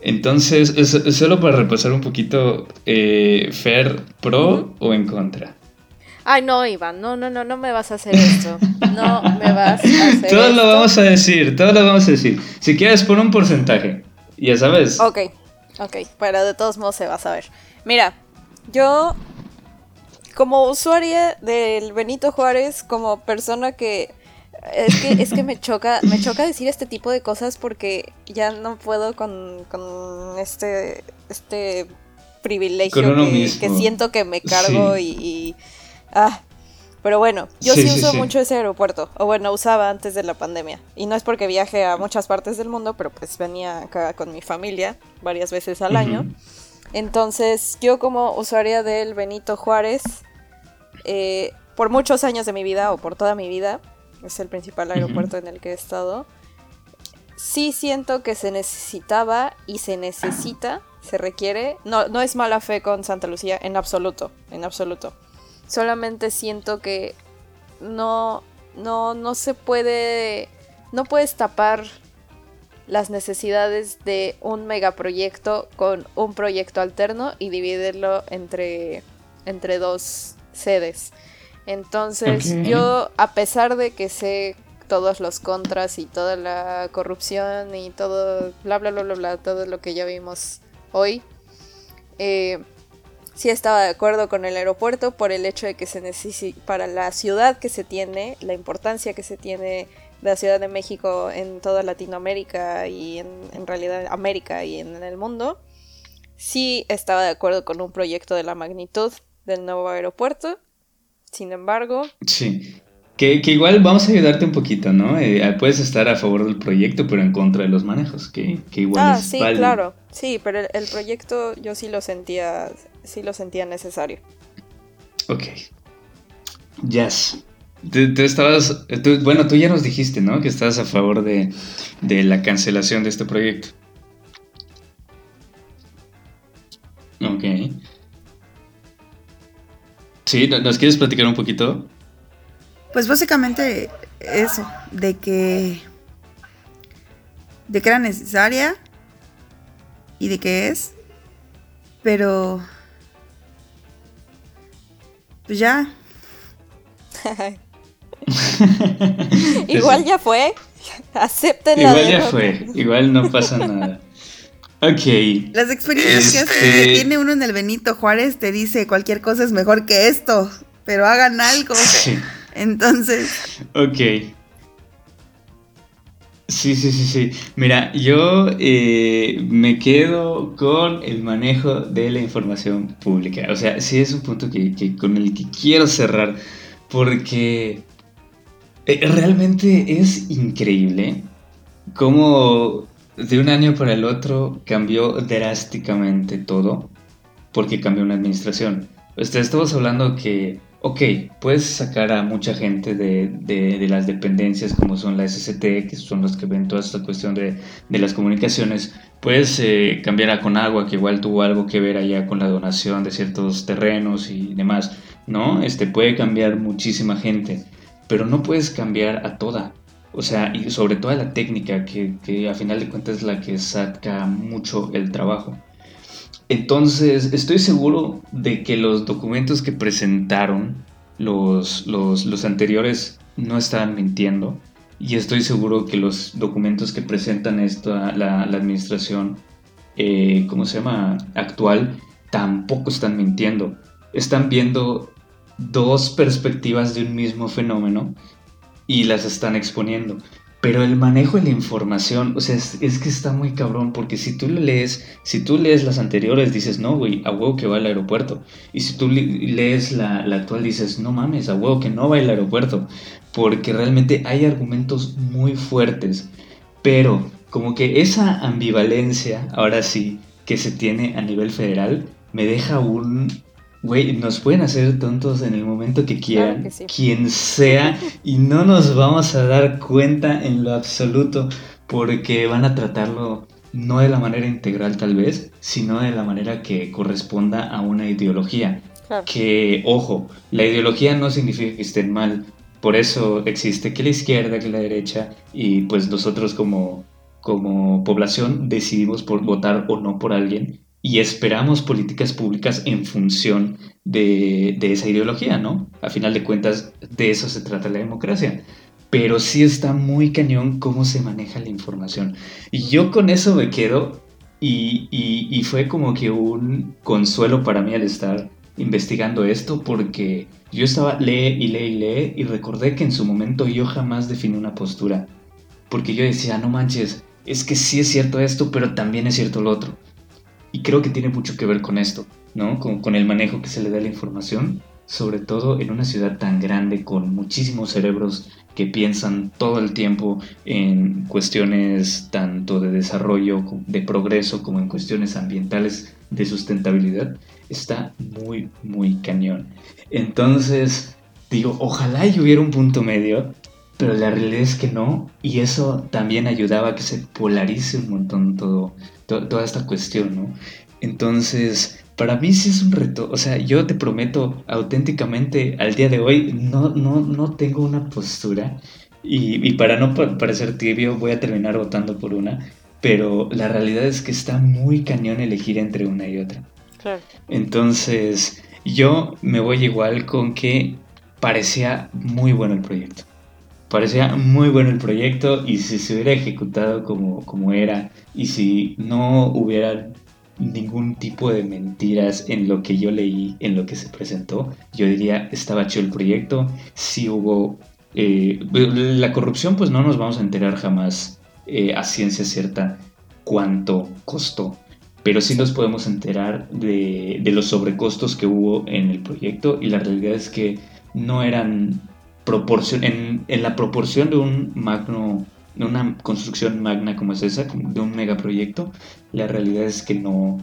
Entonces, solo para repasar un poquito, eh, ¿Fer pro o en contra? Ay, no, Iván, no, no, no, no me vas a hacer esto. No me vas a hacer Todo lo vamos a decir, todo lo vamos a decir. Si quieres, pon un porcentaje. Ya sabes. Ok, ok, pero de todos modos se va a saber. Mira, yo, como usuaria del Benito Juárez, como persona que es que, es que me choca, me choca decir este tipo de cosas porque ya no puedo con, con este, este privilegio que, siento que me cargo y, ah. Pero bueno, yo sí, uso mucho ese aeropuerto, o bueno, usaba antes de la pandemia. Y no es porque viaje a muchas partes del mundo, pero pues venía acá con mi familia varias veces al año. Entonces, yo como usuaria del Benito Juárez, eh, por muchos años de mi vida o por toda mi vida, es el principal aeropuerto en el que he estado, sí siento que se necesitaba y se necesita, se requiere, no, no es mala fe con Santa Lucía, en absoluto, en absoluto. Solamente siento que no, no, no se puede, no puedes tapar las necesidades de un megaproyecto con un proyecto alterno y dividirlo entre, entre dos sedes. Entonces yo, a pesar de que sé todos los contras y toda la corrupción y todo, bla, bla, bla, bla, bla, todo lo que ya vimos hoy, eh, sí estaba de acuerdo con el aeropuerto por el hecho de que se necesita, para la ciudad que se tiene, la importancia que se tiene de la Ciudad de México en toda Latinoamérica y en, en realidad América y en, el mundo, sí estaba de acuerdo con un proyecto de la magnitud del nuevo aeropuerto. Sin embargo... Sí. Que, igual vamos a ayudarte un poquito, ¿no? Eh, puedes estar a favor del proyecto, pero en contra de los manejos, que, igual ah, sí, claro. Sí, pero el, proyecto yo sí lo sentía, sí lo sentía necesario. Ok. Yes. Tú, estabas, bueno, tú ya nos dijiste, ¿no? Que estás a favor de, la cancelación de este proyecto. Ok. Sí, ¿nos quieres platicar un poquito? Pues básicamente eso, de que de que era necesaria y de que es, pero pues ya. Igual ya fue. Acepten Igual ya fue. Igual no pasa nada. Ok. Las experiencias que este tiene uno en el Benito Juárez te dice cualquier cosa es mejor que esto, pero hagan algo. Sí. Entonces. Ok. Sí, sí, sí, sí. Mira, yo eh, me quedo con el manejo de la información pública. O sea, sí es un punto que, con el que quiero cerrar porque eh, realmente es increíble cómo de un año para el otro cambió drásticamente todo porque cambió una administración. estamos hablando que ok, puedes sacar a mucha gente de, las dependencias como son la SCT, que son los que ven toda esta cuestión de, las comunicaciones. Puedes eh, cambiar a Conagua, que igual tuvo algo que ver allá con la donación de ciertos terrenos y demás, ¿no? Este puede cambiar muchísima gente, pero no puedes cambiar a toda. O sea, y sobre todo la técnica, que, a final de cuentas es la que saca mucho el trabajo. Entonces, estoy seguro de que los documentos que presentaron los, los, anteriores no estaban mintiendo. Y estoy seguro que los documentos que presentan esta, la, administración, eh, ¿cómo se llama?, actual, tampoco están mintiendo. Están viendo dos perspectivas de un mismo fenómeno y las están exponiendo. Pero el manejo de la información, o sea, es, que está muy cabrón, porque si tú lees, si tú lees las anteriores, dices, no, güey, a huevo que va al aeropuerto. Y si tú lees la, actual, dices, no mames, a huevo que no va al aeropuerto. Porque realmente hay argumentos muy fuertes. Pero como que esa ambivalencia, ahora sí, que se tiene a nivel federal, me deja un, Güey, nos pueden hacer tontos en el momento que quieran, quien sea, y no nos vamos a dar cuenta en lo absoluto, porque van a tratarlo no de la manera integral tal vez, sino de la manera que corresponda a una ideología. Que, ojo, la ideología no significa que estén mal, por eso existe que la izquierda, que la derecha, y pues nosotros como, como población decidimos por votar o no por alguien y esperamos políticas públicas en función de, esa ideología, ¿no? A final de cuentas, de eso se trata la democracia. Pero sí está muy cañón cómo se maneja la información. Y yo con eso me quedo y, y fue como que un consuelo para mí al estar investigando esto porque yo estaba lee y lee y lee y recordé que en su momento yo jamás definí una postura. Porque yo decía, no manches, es que sí es cierto esto, pero también es cierto lo otro. Y creo que tiene mucho que ver con esto, ¿no? Con, con, el manejo que se le da a la información, sobre todo en una ciudad tan grande con muchísimos cerebros que piensan todo el tiempo en cuestiones tanto de desarrollo, de progreso, como en cuestiones ambientales de sustentabilidad, está muy, muy cañón. Entonces, digo, ojalá y hubiera un punto medio, pero la realidad es que no, y eso también ayudaba a que se polarice un montón todo, toda esta cuestión, ¿no? Entonces, para mí sí es un reto. O sea, yo te prometo auténticamente al día de hoy no, no, no tengo una postura. Y, para no parecer tibio, voy a terminar votando por una. Pero la realidad es que está muy cañón elegir entre una y otra. Claro. Entonces, yo me voy igual con que parecía muy bueno el proyecto. Parecía muy bueno el proyecto y si se hubiera ejecutado como, como era y si no hubiera ningún tipo de mentiras en lo que yo leí, en lo que se presentó, yo diría estaba chido el proyecto, si hubo... Eh, la corrupción pues no nos vamos a enterar jamás eh, a ciencia cierta cuánto costó, pero sí nos podemos enterar de, de los sobrecostos que hubo en el proyecto y la realidad es que no eran proporción, en, la proporción de un magno, de una construcción magna como es esa, de un megaproyecto, la realidad es que no,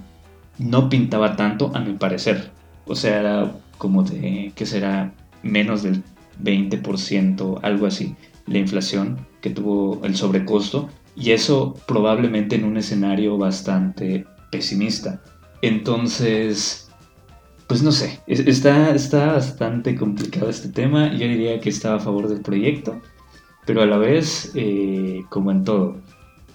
no pintaba tanto a mi parecer. O sea, era como de, que será menos del 20%, algo así, la inflación que tuvo el sobrecosto. Y eso probablemente en un escenario bastante pesimista. Entonces, pues no sé, está, está bastante complicado este tema. Yo diría que estaba a favor del proyecto, pero a la vez, eh, como en todo,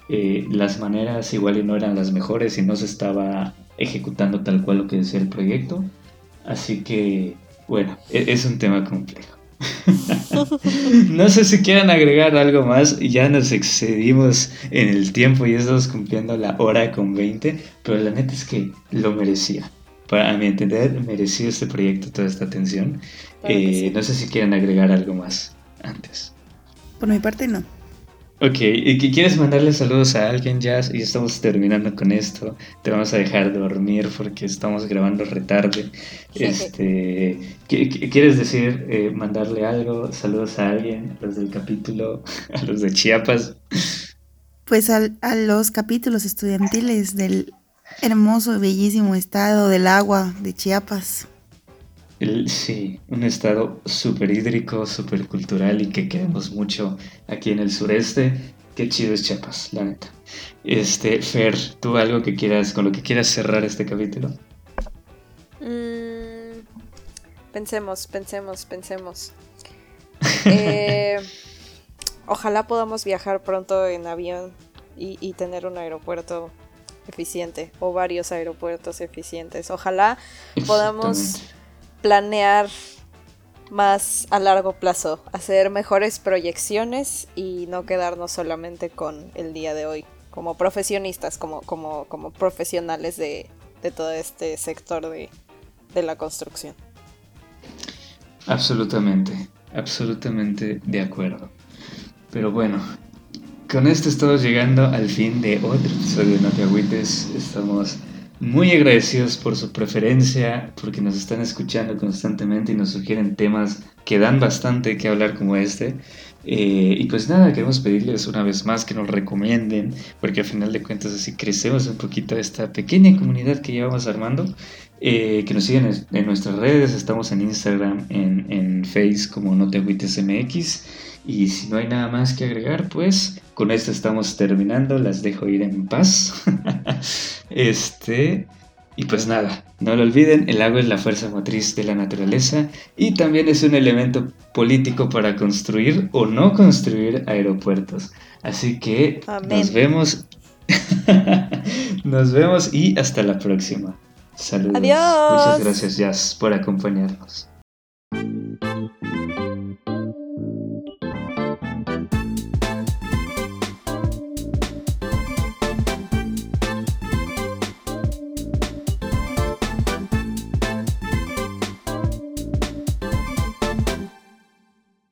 eh, las maneras igual no eran las mejores y no se estaba ejecutando tal cual lo que decía el proyecto. Así que, bueno, e-, es un tema complejo. no sé si quieran agregar algo más, ya nos excedimos en el tiempo y estamos cumpliendo la hora con 20, pero la neta es que lo merecía. Para mi entender, merecía este proyecto toda esta atención. Eh, no sé si quieren agregar algo más antes. Por mi parte, no. Ok, ¿y quieres mandarle saludos a alguien ya? Y estamos terminando con esto. Te vamos a dejar dormir porque estamos grabando retarde. Este, ¿Quieres decir, eh, mandarle algo? Saludos a alguien, a los del capítulo, a los de Chiapas. Pues a los capítulos estudiantiles del hermoso y bellísimo estado del agua de Chiapas. sí, un estado súper hídrico, súper cultural y que queremos mucho aquí en el sureste. Qué chido es Chiapas, la neta. Este, Fer, ¿tú algo que quieras, con lo que quieras cerrar este capítulo? Mm, pensemos, pensemos, pensemos. Eh, ojalá podamos viajar pronto en avión y tener un aeropuerto eficiente o varios aeropuertos eficientes. Ojalá podamos planear más a largo plazo, hacer mejores proyecciones y no quedarnos solamente con el día de hoy, como profesionistas, como, como, como profesionales de, de todo este sector de, de la construcción. Absolutamente, absolutamente de acuerdo. Pero bueno, con esto estamos llegando al fin de otro episodio de No Te Agüites. Estamos muy agradecidos por su preferencia, porque nos están escuchando constantemente y nos sugieren temas que dan bastante que hablar como este. Eh, y pues nada, queremos pedirles una vez más que nos recomienden, porque al final de cuentas así crecemos un poquito esta pequeña comunidad que llevamos armando. Eh, que nos sigan en, nuestras redes, estamos en Instagram, en, en Face como No Te MX. Y si no hay nada más que agregar, pues con esto estamos terminando. Las dejo ir en paz. este. Y pues nada, no lo olviden, el agua es la fuerza motriz de la naturaleza y también es un elemento político para construir o no construir aeropuertos. Así que nos vemos. nos vemos y hasta la próxima. Saludos. Adiós. Muchas gracias, Jazz, por acompañarnos.